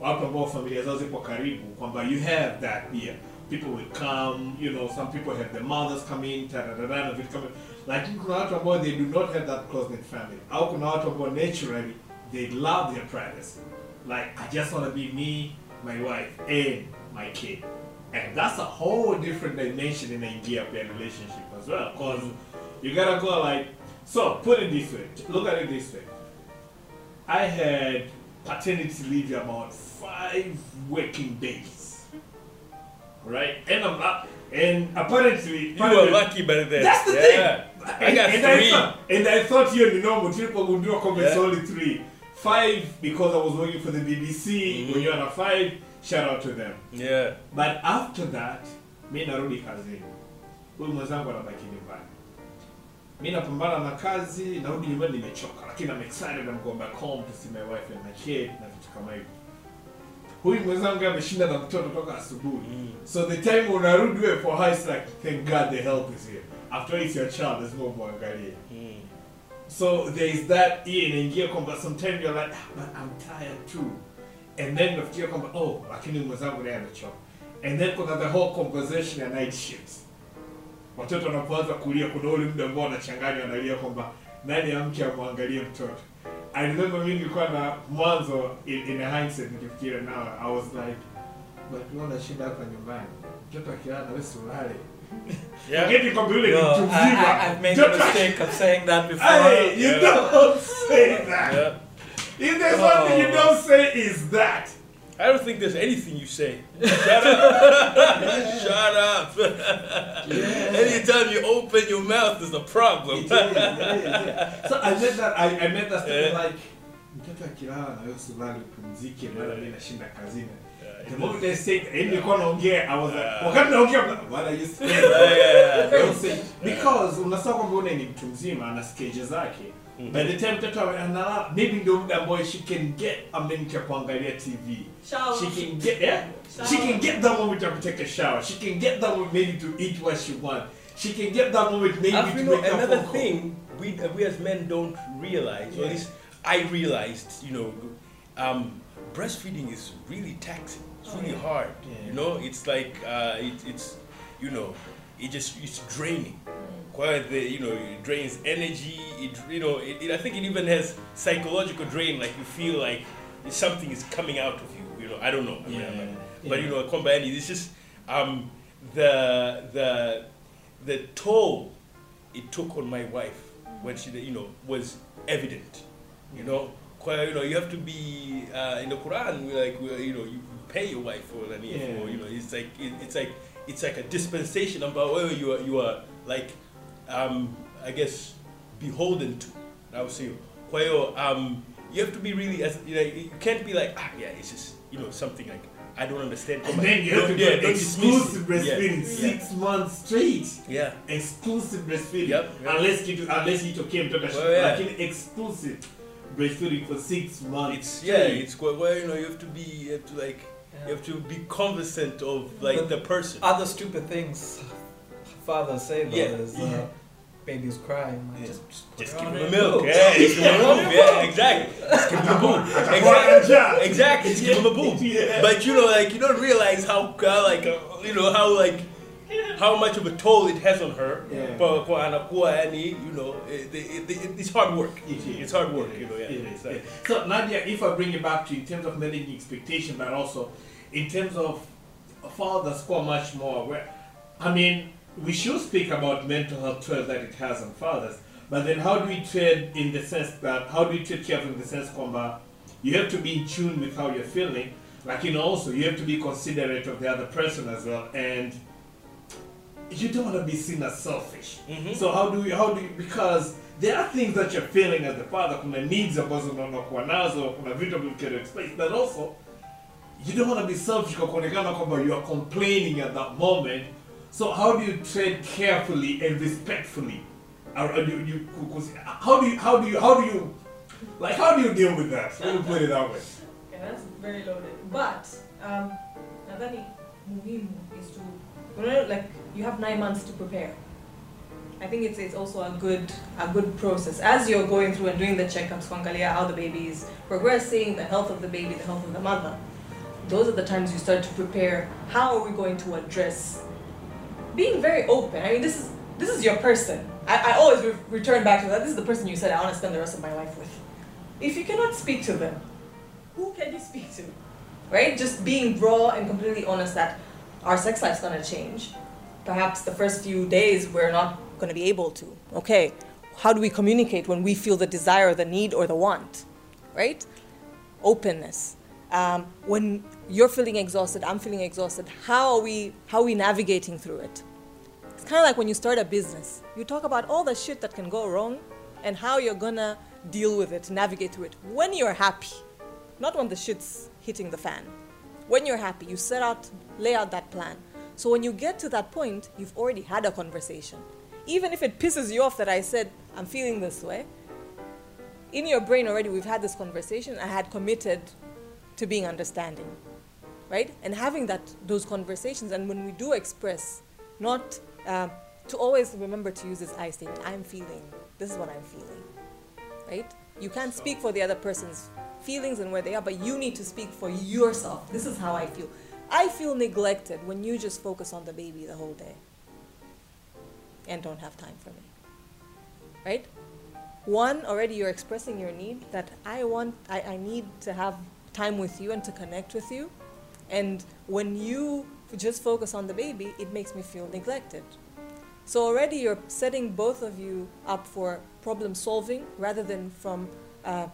Speaker 2: watu ambao familia zao zipo karibu, kwamba you have that here. People will come, you know, some people have their mothers come in, ta da da da, na vitu kama lakini kuna watu ambao they do not have that close knit family. Au kuna watu ambao naturally they love their privacy. Like I just want to be me, my wife, and my kid. And that's a whole different dimension in India of their relationship as well. Because you gotta go like, so put it this way, look at it this way. I had paternity leave about five working days. Right? And I'm not, and apparently,
Speaker 4: You were lucky by then.
Speaker 2: That's the
Speaker 4: yeah.
Speaker 2: thing.
Speaker 4: I got
Speaker 2: and,
Speaker 4: three.
Speaker 2: I thought, and I thought you know, Mutripo would do a comment
Speaker 4: Yeah.
Speaker 2: only three. Five because I was working for the BBC. Mm-hmm. When you're a five, shout out to them.
Speaker 4: Yeah.
Speaker 2: But after that, mi narudi kazini. Huyu mwenzangu anabaki nyumbani. Mi napambana na kazi, narudi nyumbani nimechoka, lakini I'm excited I'm going back home to see my wife and my kid na vitu kama hivyo. Huyu mwenzangu ameshinda na mtoto toka asubuhi. Mm. So the time unarudi wewe for high like thank God the help is here. After it's your child, there's more muangalie. So there is that hii inaingia kwamba sometimes you're like ah, but I'm tired too. And then unafikiria kwamba oh, lakini mwenzangu naye amechoka. And then kuna the whole conversation ya night shifts. Watoto wanapoanza kulia, kuna ule muda ambao wanachanganya, wanalia kwamba nani amke amwangalie mtoto. I remember mimi nilikuwa na mwanzo in, in a hindsight nikifikiria now I was like but wewe unashinda hapa nyumbani. Mtoto akilala wewe ulale.
Speaker 4: Yeah.
Speaker 2: Forgetting kwamba yule ni
Speaker 5: No,
Speaker 2: mtu
Speaker 5: I,
Speaker 2: mzima.
Speaker 5: I, I've made the mistake of saying that before.
Speaker 2: Hey, you
Speaker 4: Yeah.
Speaker 2: don't say that.
Speaker 4: Yeah.
Speaker 2: If there's one thing you
Speaker 5: Oh.
Speaker 2: don't say is that.
Speaker 4: I don't think there's anything you say. Shut up. Shut up. Anytime you open your mouth, there's a problem.
Speaker 2: It is, it is, yeah. So I met that I, I met that
Speaker 4: Yeah.
Speaker 2: like mtoto akilala na wewe usilale upumzike mara mimi nashinda kazini.
Speaker 4: Yeah,
Speaker 2: The
Speaker 4: it
Speaker 2: moment
Speaker 4: is.
Speaker 2: they say eh, nilikuwa naongea I was like
Speaker 4: Yeah.
Speaker 2: wakati naongea I'm what are you saying?
Speaker 4: Yeah, yeah,
Speaker 2: Don't say because unasema kwamba une ni mtu mzima ana stage zake.
Speaker 4: Mhm.
Speaker 2: By the time mtoto awe- analala maybe ndio muda ambao she can get a minute ya kuangalia TV.
Speaker 3: Shower.
Speaker 2: She can get yeah. Shower. She can get that moment to take a shower. She can get that moment maybe to eat what she wants. She can get that moment maybe
Speaker 4: And
Speaker 2: to
Speaker 4: know,
Speaker 2: make a
Speaker 4: another
Speaker 2: phone call.
Speaker 4: thing we, we as men don't realize, or at least I realized, you know, um, breastfeeding is really taxing. It's really hard.
Speaker 2: Yeah.
Speaker 4: You know, it's like uh, it, it's, you know, it just it's draining. Quite the you know it drains energy. It you know it, it, I think it even has psychological drain. Like you feel like something is coming out of you. You know I don't know. I mean,
Speaker 2: Yeah, yeah.
Speaker 4: But you know, combined, it's just um, the the the toll it took on my wife when she you know was evident. You know, quite, you know you have to be uh, in the Quran. Like you know you pay your wife for need
Speaker 2: Yeah.
Speaker 4: for you know it's like it, it's like it's like a dispensation about whether you are you are like um, I guess beholden to. I would say, hiyo, um, you have to be really as you know you can't be like ah yeah it's just you know something like I don't understand.
Speaker 2: And then you have to
Speaker 4: Don't- yeah,
Speaker 2: exclusive breastfeeding
Speaker 4: Yeah.
Speaker 2: six months straight.
Speaker 4: Yeah.
Speaker 2: Exclusive breastfeeding.
Speaker 4: Yep, yep.
Speaker 2: Unless kitu unless you itokee mtoto
Speaker 4: Well, yeah.
Speaker 2: lakini exclusive breastfeeding for six months.
Speaker 4: It's yeah, it's quite well, you know, you have to be you have to like you have to be cognizant of like
Speaker 5: But-
Speaker 4: the person.
Speaker 5: Other stupid things fathers say though
Speaker 4: Yeah,
Speaker 5: is uh,
Speaker 2: yeah.
Speaker 5: baby's crying. Like,
Speaker 4: Yeah.
Speaker 5: Just, just,
Speaker 4: Just give
Speaker 5: on
Speaker 4: him the
Speaker 5: it.
Speaker 4: milk. Yeah, just give him a boob. Yeah, exactly. Just give him a boob. Exactly. Exactly. Just give him a boob.
Speaker 2: Yeah.
Speaker 4: But you know, like you don't realize how uh, like uh, you know how like how much of a toll it has on her.
Speaker 2: Yeah.
Speaker 4: Kwa- kwa anakuwa yani, you know, it, it, it, it's hard work. It's hard work, you know. Yeah.
Speaker 2: Is.
Speaker 4: It's
Speaker 2: So Nadia, if I bring it back to you in terms of managing expectation, but also in terms of fathers score much more. Where, I mean, we should speak about mental health toll that it has on fathers, but then how do we tread in the sense that how do we treat careful in the sense kwamba you have to be in tune with how you're feeling, like you know also you have to be considerate of the other person as well, and you don't want to be seen as selfish.
Speaker 4: Mhm.
Speaker 2: So how do you how do you because there are things that you're feeling as the father, kuna needs ambazo unakuwa nazo, kuna vitu ambavyo can explain, but also you don't want to be selfish kwa kuonekana kwamba you are complaining at that moment. So how do you tread carefully and respectfully? Or, or you, you, how do you how do you how do you like how do you deal with that? Let me put it that way.
Speaker 3: Okay, that's very loaded. But um, nadhani muhimu is to you know, like you have nine months to prepare. I think it's, it's also a good a good process as you're going through and doing the checkups, kuangalia how the baby is progressing, the health of the baby, the health of the mother. Those are the times you start to prepare. How are we going to address being very open? I mean, this is this is your person. I, I always re- return back to that. This is the person you said I want to spend the rest of my life with. If you cannot speak to them, who can you speak to? Right? Just being raw and completely honest that our sex life's gonna change. Perhaps the first few days we're not gonna be able to. Okay, how do we communicate when we feel the desire, the need, or the want? Right? Openness. Um, when you're feeling exhausted, I'm feeling exhausted. How are we? How are we navigating through it? It's kind of like when you start a business. You talk about all the shit that can go wrong and how you're gonna deal with it, navigate through it. When you're happy, not when the shit's hitting the fan. When you're happy, you set out, lay out that plan. So when you get to that point, you've already had a conversation. Even if it pisses you off that I said, I'm feeling this way, in your brain already, we've had this conversation. I had committed to being understanding, right? And having that those conversations, and when we do express, not uh, to always remember to use this I statement. I'm feeling. This is what I'm feeling, right? You can't speak for the other person's feelings and where they are, but you need to speak for yourself. This is how I feel. I feel neglected when you just focus on the baby the whole day and don't have time for me, right? One, already you're expressing your need that I want, I, I need to have time with you and to connect with you. And when you just focus on the baby, it makes me feel neglected. So already you're setting both of you up for problem solving rather than from uh,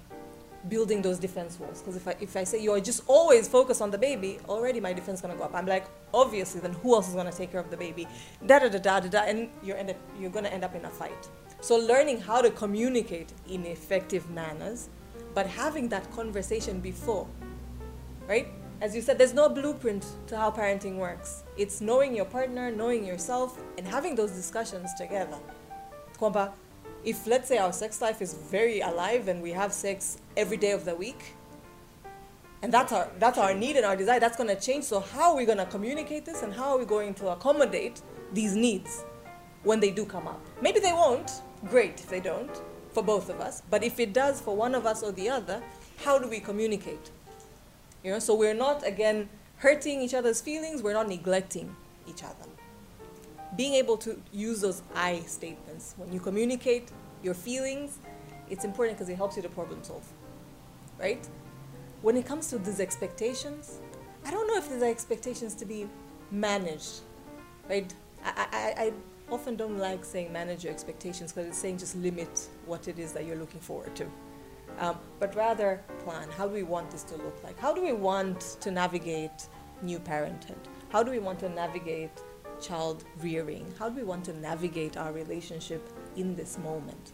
Speaker 3: building those defense walls. Because if I, if I say you're just always focused on the baby, already my defense is going to go up. I'm like, obviously, then who else is going to take care of the baby? Da da da da da da, and you're, you're going to end up in a fight. So learning how to communicate in effective manners, but having that conversation before, right? As you said, there's no blueprint to how parenting works. It's knowing your partner, knowing yourself, and having those discussions together. Kwamba, if let's say our sex life is very alive and we have sex every day of the week, and that's our that's our need and our desire, that's gonna change. So how are we gonna communicate this and how are we going to accommodate these needs when they do come up? Maybe they won't. Great if they don't, for both of us. But if it does for one of us or the other, how do we communicate? You know, so we're not again hurting each other's feelings, we're not neglecting each other being able to use those I statements when you communicate your feelings, it's important because it helps you to problem solve, right? When it comes to these expectations, I don't know if these are expectations to be managed, right? I, I, I often don't like saying manage your expectations because it's saying just limit what it is that you're looking forward to. Um, but rather plan. How do we want this to look like? How do we want to navigate new parenthood? How do we want to navigate child rearing? How do we want to navigate our relationship in this moment?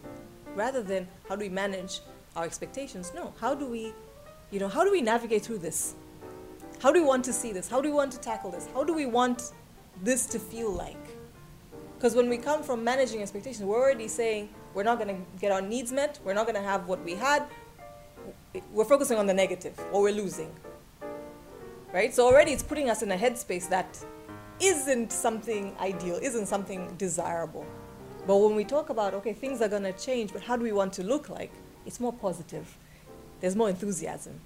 Speaker 3: Rather than how do we manage our expectations? No, how do we, you know, how do we navigate through this? How do we want to see this? How do we want to tackle this? How do we want this to feel like? Because when we come from managing expectations, we're already saying we're not going to get our needs met, we're not going to have what we had. We're focusing on the negative, or we're losing. Right? So already it's putting us in a headspace that isn't something ideal, isn't something desirable. But when we talk about, okay, things are going to change, but how do we want to look like? It's more positive. There's more enthusiasm,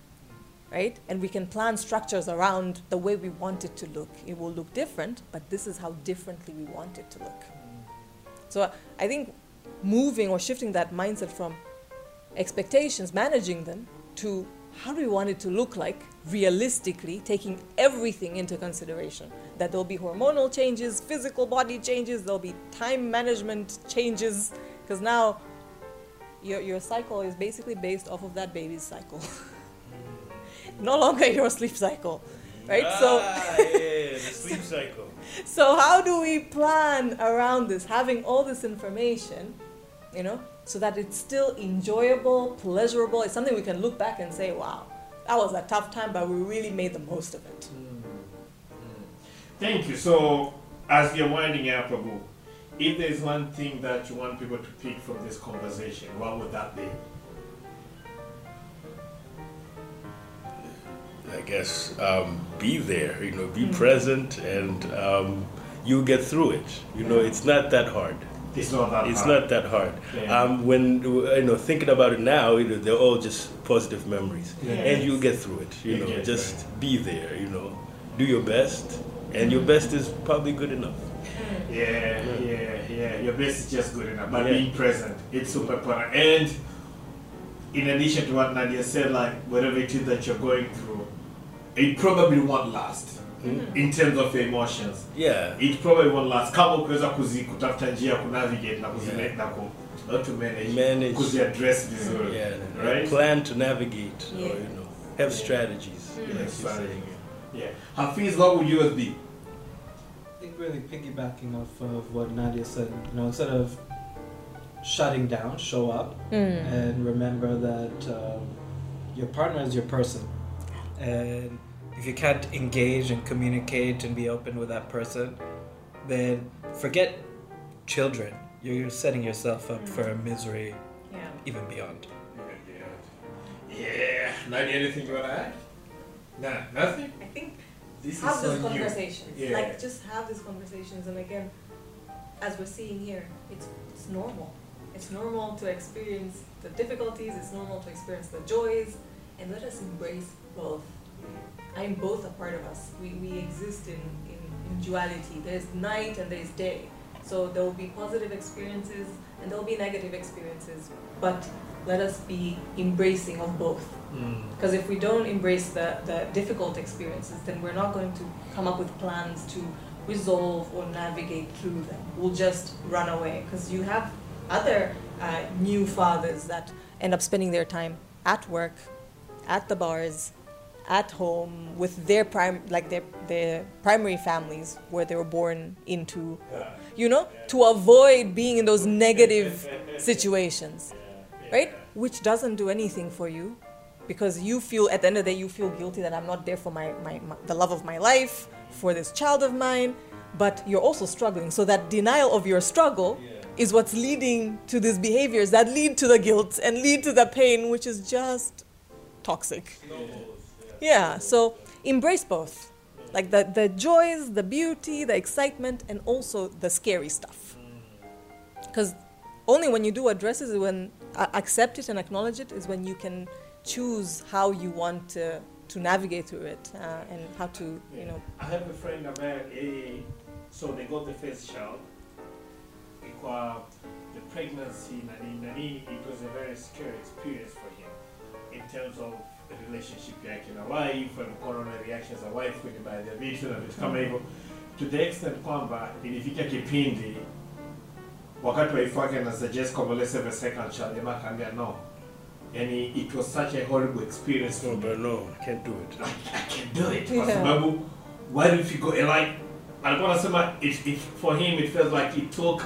Speaker 3: right? And we can plan structures around the way we want it to look. It will look different, but this is how differently we want it to look. So I think moving or shifting that mindset from expectations, managing them, to how do we want it to look like realistically, taking everything into consideration. That there'll be hormonal changes, physical body changes, there'll be time management changes, because now your, your cycle is basically based off of that baby's cycle. no longer your sleep cycle. Right?
Speaker 4: Ah,
Speaker 3: so
Speaker 4: yeah, the sleep cycle.
Speaker 3: so how do we plan around this having all this information you know so that it's still enjoyable pleasurable it's something we can look back and say wow that was a tough time but we really made the most of it
Speaker 2: Thank you. So, as you're winding up, Abu, if there's one thing that you want people to pick from this conversation, what would that be?
Speaker 4: I guess um, be there, you know, be present, and um, you'll get through it. You know, it's not that hard.
Speaker 2: It's not that
Speaker 4: It's
Speaker 2: hard.
Speaker 4: not that hard.
Speaker 2: Yeah.
Speaker 4: Um, when you know, thinking about it now, you know, they're all just positive memories,
Speaker 2: Yeah.
Speaker 4: and you'll get through it. You
Speaker 2: You
Speaker 4: know, just be there. You know, do your best, and your best is probably good enough.
Speaker 2: Yeah, yeah, yeah. Your best is just good enough. But
Speaker 4: Yeah.
Speaker 2: being present, it's super important. And in addition to what Nadia said, like whatever it is that you're going through, it probably won't last in terms of your emotions.
Speaker 4: Yeah.
Speaker 2: It probably won't last. Kama ukiweza kuzi kutafuta njia ya kunavigate na kuzime
Speaker 4: Yeah.
Speaker 2: na ku not to manage,
Speaker 4: Manage.
Speaker 2: kuziaddress vizuri.
Speaker 4: Yeah.
Speaker 2: Right?
Speaker 4: Plan to navigate,
Speaker 3: Yeah.
Speaker 4: or you know, have strategies.
Speaker 2: Yeah,
Speaker 4: like you're
Speaker 2: strategy.
Speaker 4: saying.
Speaker 2: Yeah. Hafiz, what would yours be?
Speaker 5: I think really piggybacking off of what Nadia said, you know, instead of shutting down, show up and remember that um, your partner is your person. And if you can't engage and communicate and be open with that person, then forget children. You're you're setting yourself up for mm. misery
Speaker 3: yeah
Speaker 5: even beyond.
Speaker 2: Yeah. Nadia, anything you want to add? Nah, nothing?
Speaker 3: i think
Speaker 2: This
Speaker 3: have
Speaker 2: is so
Speaker 3: these conversations
Speaker 2: Yeah.
Speaker 3: like just have these conversations and again as we're seeing here it's it's normal it's normal to experience the difficulties it's normal to experience the joys and let us embrace both i'm both a part of us. We, we exist in, in, in duality. There's night and there's day. So there will be positive experiences and there will be negative experiences but let us be embracing of both. Because if we don't embrace the, the difficult experiences, then we're not going to come up with plans to resolve or navigate through them. We'll just run away. Because you have other uh, new fathers that end up spending their time at work, at the bars, at home with their prime like their their primary families where they were born into. You know? To avoid being in those negative situations. Right? Which doesn't do anything for you because you feel at the end of the day you feel guilty that i'm not there for my, my, my the love of my life for this child of mine. But you're also struggling. So that denial of your struggle is what's leading to these behaviors that lead to the guilt and lead to the pain which is just toxic yeah, so embrace both. Like the, the joys, the beauty, the excitement, and also the scary stuff. Because only when you do address it, when uh, accept it and acknowledge it, is when you can choose how you want to, to navigate through it uh, and how to, you know.
Speaker 2: I have a friend ambaye yeye so they got the first child the pregnancy it was a very scary experience for him in terms of relationship yake na wife alikuwa anaona reactions za wife kwenye baadhi ya vitu na vitu kama hivyo to the extent kwamba ilifika kipindi wakati wife wake ana suggest kwamba let's have a second child jamaa akaambia no yani it was such a horrible experience
Speaker 4: No,
Speaker 2: for me
Speaker 4: but no, I can't do it.
Speaker 2: I can't do it kwa
Speaker 3: Yeah.
Speaker 2: sababu why if you go and like alikuwa anasema it, it, for him it felt like it took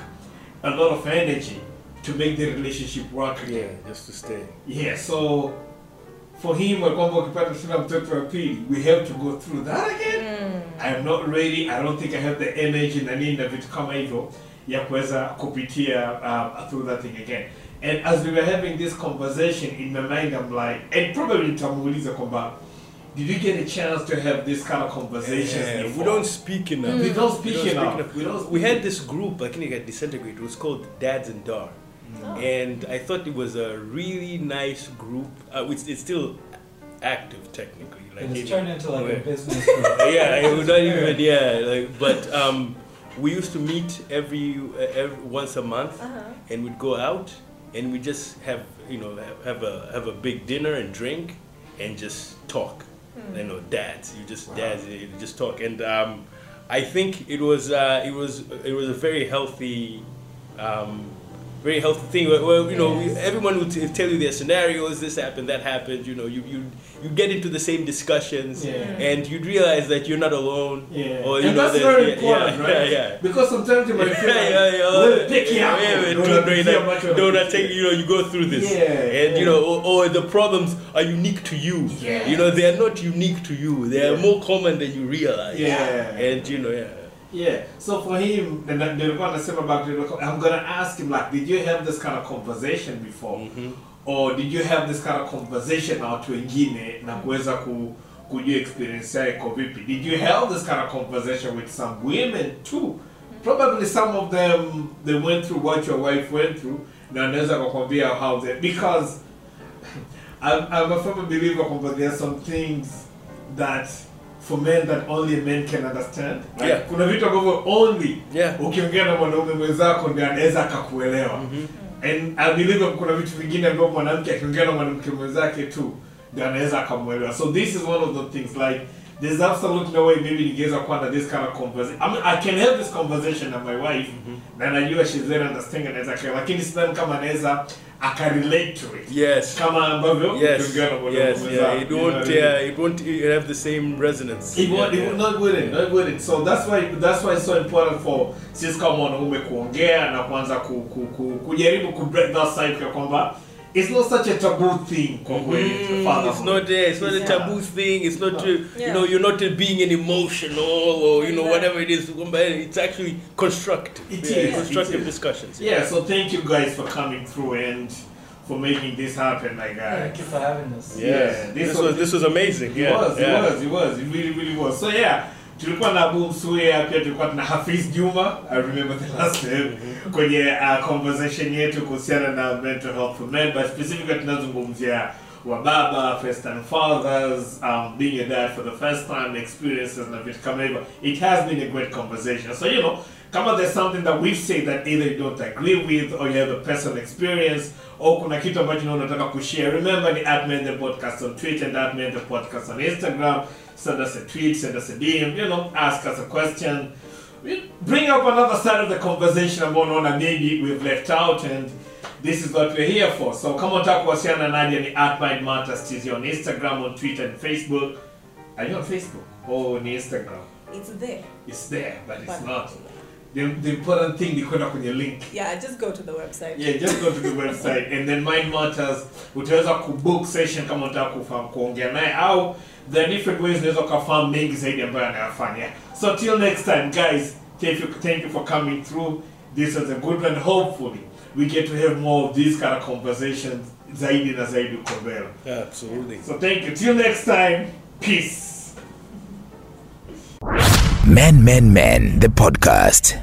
Speaker 2: a lot of energy to make the relationship work again.
Speaker 4: Yeah, just to stay.
Speaker 2: Yeah, so for him kwamba ukipata tena mtoto wa pili we have to go through that again. I am not ready. I don't think I have the energy na nini na vitu kama hivyo ya kuweza kupitia um, through that thing again. And as we were having this conversation in my mind I'm like and probably nitamuuliza kwamba did you get a chance to have this kind of conversation?
Speaker 4: Yeah, we don't speak enough.
Speaker 2: We don't speak
Speaker 4: We don't
Speaker 2: enough. We don't
Speaker 4: We
Speaker 2: speak
Speaker 4: had this group, I think it got disintegrated. It was called Dads and Dar. And I thought it was a really nice group. Uh, it's, it's still active technically. Like
Speaker 5: it's
Speaker 4: it-
Speaker 5: turned into like a business group.
Speaker 4: yeah, it would not even yeah. Like, but um, we used to meet every, uh, every once a month, and we'd go out and we just have you know have, have a have a big dinner and drink, and just talk. You know, dads. You just dads. You just talk, and um, I think it was uh, it was it was a very healthy. Um, very healthy thing. Well, well, you know,
Speaker 3: Yes.
Speaker 4: everyone would t- tell you their scenarios. This happened, that happened. You know, you you you get into the same discussions,
Speaker 2: Yeah.
Speaker 4: and you'd realize that you're not alone.
Speaker 2: Yeah,
Speaker 4: Or, you
Speaker 2: and
Speaker 4: know,
Speaker 2: that's
Speaker 4: that-
Speaker 2: very
Speaker 4: yeah,
Speaker 2: important,
Speaker 4: yeah,
Speaker 2: right?
Speaker 4: yeah, yeah.
Speaker 2: Because sometimes you might feel like,
Speaker 4: Yeah, yeah,
Speaker 2: peke yako,
Speaker 4: Yeah, yeah, don't- don't-
Speaker 2: ambacho
Speaker 4: don't
Speaker 2: unapitia.
Speaker 4: take, you know, you go through this.
Speaker 2: Yeah,
Speaker 4: and, you know, or, or the problems are unique to you.
Speaker 2: Yeah.
Speaker 4: You know, they are not unique to you. They are
Speaker 2: Yeah.
Speaker 4: more common than you realize.
Speaker 2: Yeah.
Speaker 4: And, you know, yeah.
Speaker 2: Yeah. So for him, and then nilikuwa nasema back to I'm gonna ask him like, did you have this kind of conversation before,
Speaker 4: Mhm.
Speaker 2: or did you have this kind of conversation na watu wengine na kuweza ku kujua experience yao iko vipi? Did you have this kind of conversation with some women too? Probably some of them they went through what your wife went through, na wanaweza kukwambia how they because I'm, I'm a firm believer kwamba there are some things that for men that only men can understand. right?
Speaker 4: Yeah.
Speaker 2: Kuna vitu ambavyo only
Speaker 4: Yeah.
Speaker 2: ukiongea na mwanaume mwenzako ndio anaweza akakuelewa. And I believe kuna vitu vingine ambavyo mwanamke akiongea na mwanamke mwenzake tu ndio anaweza akamwelewa So this is one of the things like there's absolutely no way maybe ningeweza kuwa na this kind of conversation. I, mean, I can have this conversation na my wife na najua she's very understanding anaweza kwa lakini sidhani kama anaweza akarelate to it.
Speaker 4: Yes.
Speaker 2: Kama ambavyo
Speaker 4: Yes.
Speaker 2: tungeona na
Speaker 4: Yes. Yeah. It
Speaker 2: you know?
Speaker 4: Yeah. It won't have the same resonance.
Speaker 2: It won't,
Speaker 4: Yeah,
Speaker 2: it
Speaker 4: yeah.
Speaker 2: won't, not wouldn't, not wouldn't. So that's why that's why it's so important for sisi kama wanaume kuongea na kuanza ku, ku, ku, kujaribu ku break that cycle kwamba it's not such a taboo thing kwa
Speaker 4: Mm, it's not there it's not a
Speaker 2: Yeah.
Speaker 4: taboo thing. It's not uh, you
Speaker 3: Yeah.
Speaker 4: know you're not uh, being an emotional or you know whatever it is. It's actually constructive.
Speaker 2: It
Speaker 4: Yeah,
Speaker 2: is,
Speaker 4: constructive
Speaker 2: it is.
Speaker 4: discussions.
Speaker 2: Yeah, so thank you guys for coming through and for making this happen, my guy.
Speaker 5: Thank you for having us.
Speaker 4: Yeah,
Speaker 2: Yeah,
Speaker 4: this,
Speaker 2: this
Speaker 4: was,
Speaker 2: was-
Speaker 4: this was amazing.
Speaker 2: It
Speaker 4: yeah,
Speaker 2: was,
Speaker 4: yeah.
Speaker 2: it was, it was, it really, really was. So yeah, tulikuwa na Abu Msuya pia tulikuwa na Hafiz Juma. I remember the last time kwenye uh, conversation yetu kuhusiana na mental health for men, but specifically tunazungumzia wababa, first time fathers, um, being a dad for the first time, experiences na vitu kama hivyo. It has been a great conversation. So you know, kama there's something that we've said that either you don't agree with or you have a personal experience or kuna kitu ambacho na unataka kushare remember ni at Men the podcast on twitter and at Men the podcast on instagram send us a tweet send us a dm you know ask us a question. We- bring up another side of the conversation ambao unaona maybe we've left out and this is what we're here for. So come kama unataka kuwasiliana na Nadia ni at Mind Matters TZ on Instagram on Twitter and Facebook. Are you on Facebook? Or on Instagram.
Speaker 3: It's there.
Speaker 2: it's there but it's
Speaker 3: But-
Speaker 2: not. The, the important thing ni kwenda kwenye link.
Speaker 3: Yeah, just go to the website.
Speaker 2: yeah just go to the website. And then mind matters utaweza kubook session. Kama unataka kufahamu kuongea naye au there are different ways unaweza ukafahamu mengi zaidi ambayo anayafanya. So till next time guys thank you, thank you for coming through. This was a good one. Hopefully we get to have more of these kind of conversations zaidi na zaidi uko mbele.
Speaker 4: Absolutely.
Speaker 2: so thank you. Till next time peace.
Speaker 1: Men, Men, Men, the podcast.